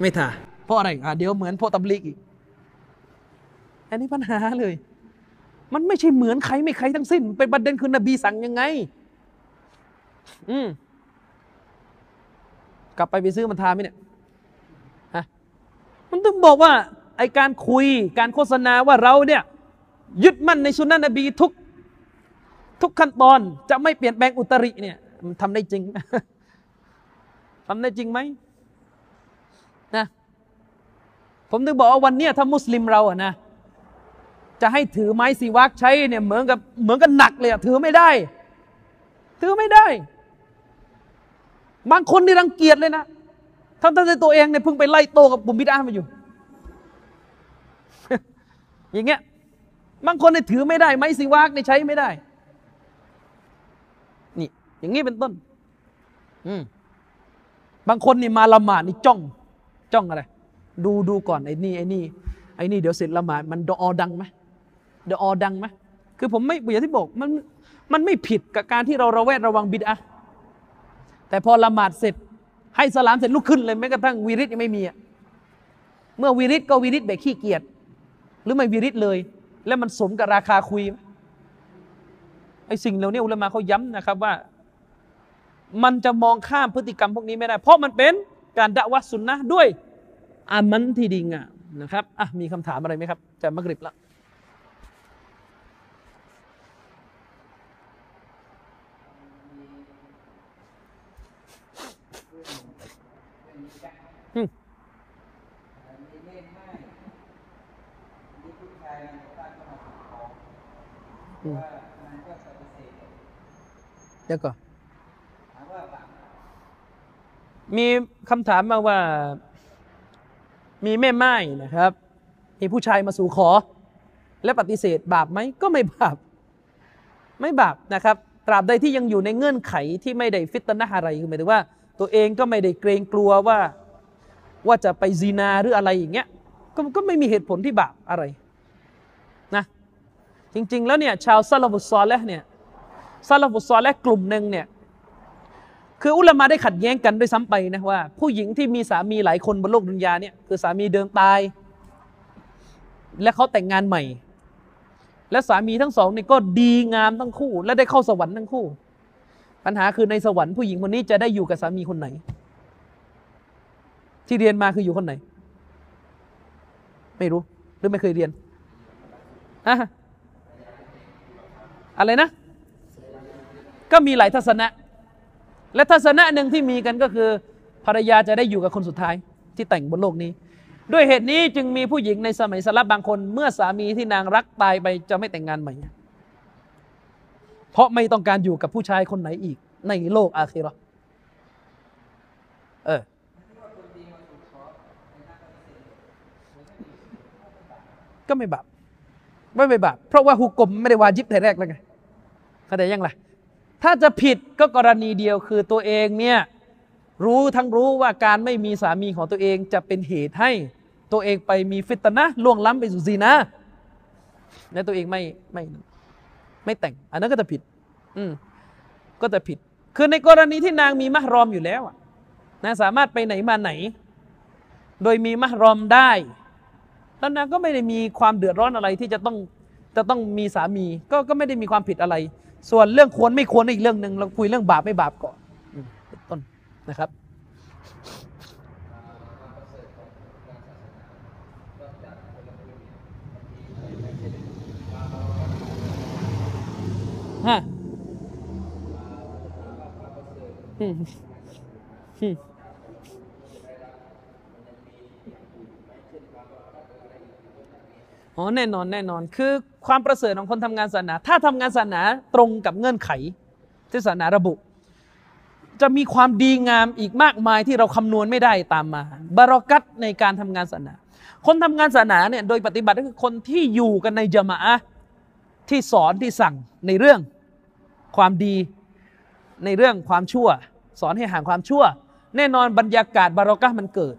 ไม่ทาเพราะอะไรอะเดี๋ยวเหมือนพวกตับลิกอีกอันนี้ปัญหาเลย มันไม่ใช่เหมือนใครไม่ใครทั้งสิ้นเป็นประเด็นคือนบีสั่งยังไง อืมกลับไปไปซื้อมันทาไหมเนี่ยฮะมันต้องบอกว่าไอการคุยการโฆษณาว่าเราเนี่ยยึดมั่นในสุนนะนบีทุกทุกขั้นตอนจะไม่เปลี่ยนแปลงอุตริเนี่ยมันทำได้จริงทำได้จริงไหมนะผมถึงบอกว่าวันเนี้ยถ้ามุสลิมเราอะนะ จะให้ถือไม้สีวักใช้เนี่ยเหมือนกับเหมือนกับหนักเลยอะถือไม่ได้ ถือไม่ได้ บางคนนี่รังเกียจเลยนะทั้งที่ตัวเองเนี่ยเพิ่งไปไล่โตกับบุมบิดามาอยู่ อย่างเงี้ยบางคนเนี่ยถือไม่ได้ ไม้สีวักเนี่ยใช้ไม่ได้ นี่ อย่างงี้เป็นต้น อืมบางคนนี่มาละหมาดนี่จ้อง จ้องอะไร ดูดูก่อนไอ้นี่ไอ้นี่ไอ้นี่เดี๋ยวเสร็จละหมาดมันดอดังไหม เดออดังไหมคือผมไม่อย่างที่บอกมันมันไม่ผิดกับการที่เราระแวดระวังบิดอะแต่พอละหมาดเสร็จ ให้สลามเสร็จลุกขึ้นเลยแม้กระทั่งวีริตยังไม่มีอะเมื่อวีริตก็วีริตแบบขี้เกียจหรือไม่วีริตเลย แล้วมันสมกับราคาคุยไอ้สิ่งเหล่านี้อุลามะเขาย้ำนะครับว่า มันจะมองข้ามพฤติกรรมพวกนี้ไม่ได้ เพราะมันเป็นการดะวัสุนนะด้วยอามันที่ดีงามนะครับอะมีคำถามอะไรไหมครับจะมักริบละ เดี๋ยวก่อนมีคำถามมาว่า มีแม่ไม้นะครับ มีผู้ชายมาสู่ขอ และปฏิเสธบาปไหมก็ไม่บาป ไม่บาปนะครับ ตราบใดที่ยังอยู่ในเงื่อนไขที่ไม่ได้ฟิตนะอะไรคือหมายถึงว่า ตัวเองก็ไม่ได้เกรงกลัวว่า ว่าจะไปซีนาหรืออะไรอย่างเงี้ยก็ก็ไม่มีเหตุผลที่บาปอะไร จริง ๆ แล้วเนี่ยชาวซาลาฟุตซอลและเนี่ยซาลาฟุตซอลและกลุ่มหนึ่งเนี่ยคืออุลามะได้ขัดแย้งกันด้วยซ้ำไปนะว่า ผู้หญิงที่มีสามีหลายคนบนโลกดุนยาเนี่ยคือสามีเดิมตาย และเขาแต่งงานใหม่ และสามีทั้งสองนี่ก็ดีงามทั้งคู่ และได้เข้าสวรรค์ทั้งคู่ ปัญหาคือในสวรรค์ผู้หญิงคนนี้จะได้อยู่กับสามีคนไหน ที่เรียนมาคืออยู่คนไหน ไม่รู้หรือไม่เคยเรียนอะ อะไรนะ ก็มีหลายทัศนะ และทัศนะหนึ่งที่มีกันก็คือ ภรรยาจะได้อยู่กับคนสุดท้ายที่แต่งบนโลกนี้ ด้วยเหตุนี้จึงมีผู้หญิงในสมัยสลับบางคน เมื่อสามีที่นางรักตายไปจะไม่แต่งงานใหม่ เพราะไม่ต้องการอยู่กับผู้ชายคนไหนอีก ในโลกอาคีรอเออก็ไม่บาปไม่ไม่บาปเพราะว่าฮุกกลมไม่ได้วาจิบแต่แรกแล้วไง เข้าใจยังไงถ้าจะผิดก็กรณีเดียวคือตัวเองเนี่ยรู้ทั้งรู้ว่าการไม่มีสามีของตัวเองจะเป็นเหตุให้ตัวเองไปมีฟิตนะล่วงล้ำไปสู่ซีนะและตัวเองไม่ไม่ไม่แต่ง อันนั้นก็จะผิด อืมก็จะผิด คือในกรณีที่นางมีมหรอมอยู่แล้วนะสามารถไปไหนมาไหน โดยมีมหรอมได้ แล้วนางก็ไม่ได้มีความเดือดร้อนอะไรที่จะต้องจะต้องมีสามี ก็ก็ไม่ได้มีความผิดอะไร ส่วนเรื่องควรไม่ควรอีกเรื่องหนึ่งเราคุยเรื่องบาปไม่บาปก่อนต้นนะครับฮะอืมอืมอ๋อแน่นอนแน่นอนคือ ความประเสริฐของคนทำงานศาสนา ถ้าทำงานศาสนาตรงกับเงื่อนไขที่ศาสนาระบุ จะมีความดีงามอีกมากมายที่เราคำนวณไม่ได้ตามมาบารอกัตในการทำงานศาสนา คนทำงานศาสนาเนี่ยโดยปฏิบัติก็คือคนที่อยู่กันในจมะที่สอนที่สั่งในเรื่องความดีในเรื่องความชั่ว สอนให้ห่างความชั่ว แน่นอนบรรยากาศบารอกะมันเกิด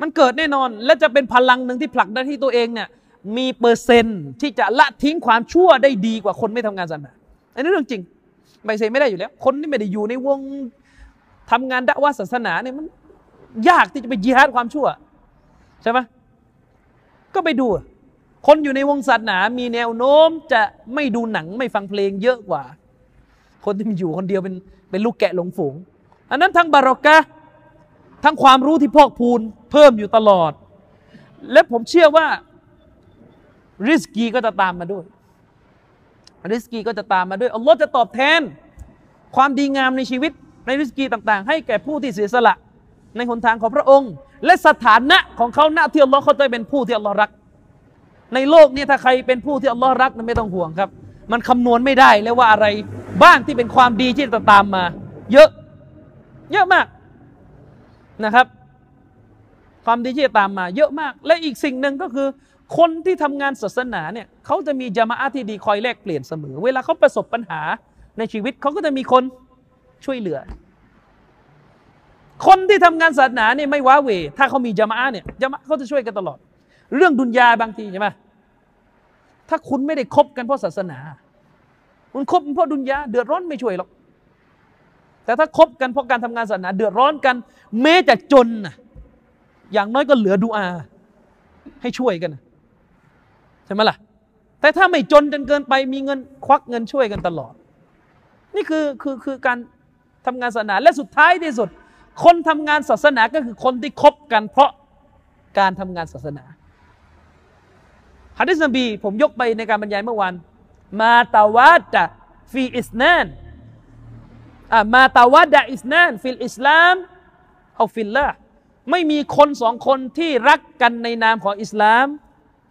มันเกิดแน่นอนและจะเป็นพลังหนึ่งที่ผลักดันที่ตัวเองเนี่ย มีเปอร์เซนต์ที่จะละทิ้งความชั่วได้ดีกว่าคนไม่ทำงานศาสนาอันนี้เรื่องจริงไปเซไม่ได้อยู่แล้ว คนที่ไม่ได้อยู่ในวงทำงานดะว่าศาสนาเนี่ยมันยากที่จะไปยิฮาดความชั่ว ใช่ไหมก็ไปดู คนอยู่ในวงศาสนา มีแนวโน้มจะไม่ดูหนังไม่ฟังเพลงเยอะกว่า คนที่มันอยู่คนเดียวเป็นเป็นลูกแกะหลงฝูง อันนั้นทั้งบารอกะทั้งความรู้ที่พอกพูนเพิ่มอยู่ตลอด และผมเชื่อว่า ริสกีก็จะตามมาด้วย ริสกีก็จะตามมาด้วยอัลลอฮ์จะตอบแทน ความดีงามในชีวิตในริสกีต่างๆ ให้แก่ผู้ที่เสียสละ ในหนทางของพระองค์ และสถานะของเขาหน้าที่อัลลอฮ์เขาจะเป็นผู้ที่อัลลอฮ์รัก ในโลกนี้ถ้าใครเป็นผู้ที่อัลลอฮ์รักนั้นไม่ต้องห่วงครับ มันคำนวณไม่ได้เลยว่าอะไรบ้างที่เป็นความดีที่จะตามมา เยอะ เยอะมากนะครับ ความดีที่จะตามมา เยอะมาก และอีกสิ่งหนึ่งก็คือ คนที่ทำงานศาสนาเนี่ยเขาจะมีจามาอะที่ดีคอยแลกเปลี่ยนเสมอ เวลาเขาประสบปัญหาในชีวิตเขาก็จะมีคนช่วยเหลือ คนที่ทำงานศาสนาเนี่ยไม่ว้าเว ถ้าเขามีจามาอะเนี่ยจามาเขาจะช่วยกันตลอด เรื่องดุนยาบางทีใช่ไหมถ้าคุณไม่ได้คบกันเพราะศาสนา คุณคบเพราะดุนยาเดือดร้อนไม่ช่วยหรอก แต่ถ้าคบกันเพราะการทำงานศาสนา เดือดร้อนกัน แม้จะจนนะอย่างน้อยก็เหลือดูอา ให้ช่วยกัน ใช่ไหมล่ะ แต่ถ้าไม่จนจนเกินไปมีเงินควักเงินช่วยกันตลอด นี่คือคือคือการทำงานศาสนาและสุดท้ายที่สุด คนทำงานศาสนาก็คือคนที่คบกันเพราะการทำงานศาสนาฮะดิษนบีผมยกไปในการบรรยายเมื่อวานما تواد في اثنان ما تواد اثنان في الإسلام أو في اللهไม่มีคนสองคนที่รักกันในนามของอิสลาม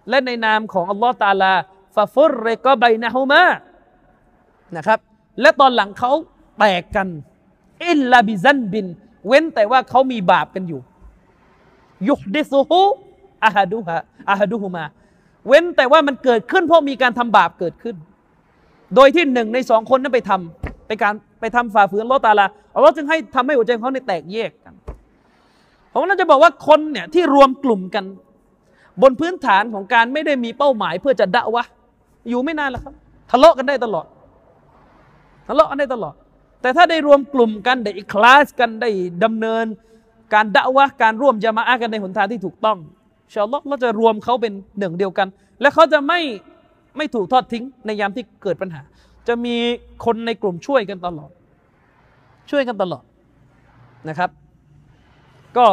และในนามของอัลลอฮ์ตาลาففرق بينهما นะครับ และตอนหลังเขาแตกกันإلا بذنب เว้นแต่ว่าเขามีบาปกันอยู่ يحدثه أحدها أحدهما เว้นแต่ว่ามันเกิดขึ้นเพราะมีการทำบาปเกิดขึ้น โดยที่หนึ่งในสองคนนั้นไปทำไปการไปทำฝ่าฝืนอัลลอฮ์ตาลาอัลลอฮ์จึงให้ทำให้หัวใจเขาในแตกแยกกันผมน่าจะบอกว่าคนเนี่ยที่รวมกลุ่มกัน บนพื้นฐานของการไม่ได้มีเป้าหมายเพื่อจะด่าวะอยู่ไม่นานแล้วครับ ทะเลาะกันได้ตลอด ทะเลาะกันได้ตลอด แต่ถ้าได้รวมกลุ่มกันได้คลาสกันได้ดำเนิน การดะวะการร่วมจะมาอากันในหนทางที่ถูกต้องชาอัลลอเราจะรวมเขาเป็นหนึ่งเดียวกัน และเขาจะไม่ไม่ถูกทอดทิ้งในยามที่เกิดปัญหา จะมีคนในกลุ่มช่วยกันตลอด ช่วยกันตลอดนะครับ ก็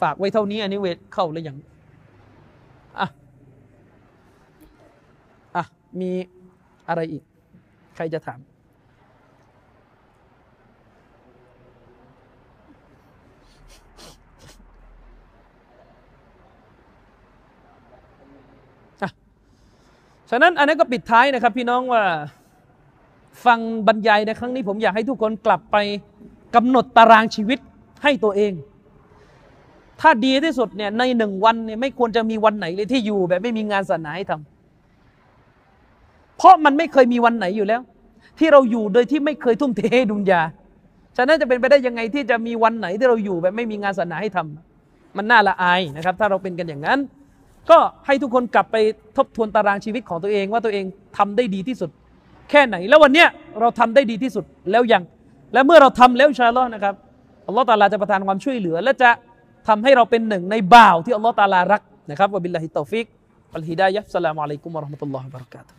ฝากไว้เท่านี้อันนี้เวทเข้าแล้วยังอะอะ มีอะไรอีก ใครจะถาม ฉะนั้นอันนี้นก็ปิดท้ายนะครับ พี่น้องว่าฟังบรรยายในครั้งนี้ผมอยากให้ทุกคนกลับไปกำหนดตารางชีวิตให้ตัวเอง ถ้าดีที่สุดเนี่ยในหนึ่งวันเนี่ยไม่ควรจะมีวันไหนเลยที่อยู่แบบไม่มีงานศาสนาให้ทำ เพราะมันไม่เคยมีวันไหนอยู่แล้ว ที่เราอยู่โดยที่ไม่เคยทุ่มเทให้ดุนยาฉะนั้นจะเป็นไปได้ยังไงที่จะมีวันไหนที่เราอยู่แบบไม่มีงานศาสนาให้ทำมันน่าละอายนะครับ ถ้าเราเป็นกันอย่างนั้น ก็ให้ทุกคนกลับไปทบทวนตารางชีวิตของตัวเองว่าตัวเองทำได้ดีที่สุด แค่ไหน แล้ววันเนี้ยเราทำได้ดีที่สุดแล้วยัง และเมื่อเราทำแล้วอินชาอัลลอฮ์นะครับอัลลอฮ์ตาลาจะประทานความช่วยเหลือ และจะทำให้เราเป็นหนึ่งในบ่าวที่อัลลอฮ์ตาลารักนะครับوبالله التوفيق والهداية السلام عليكم ورحمة الله وبركاته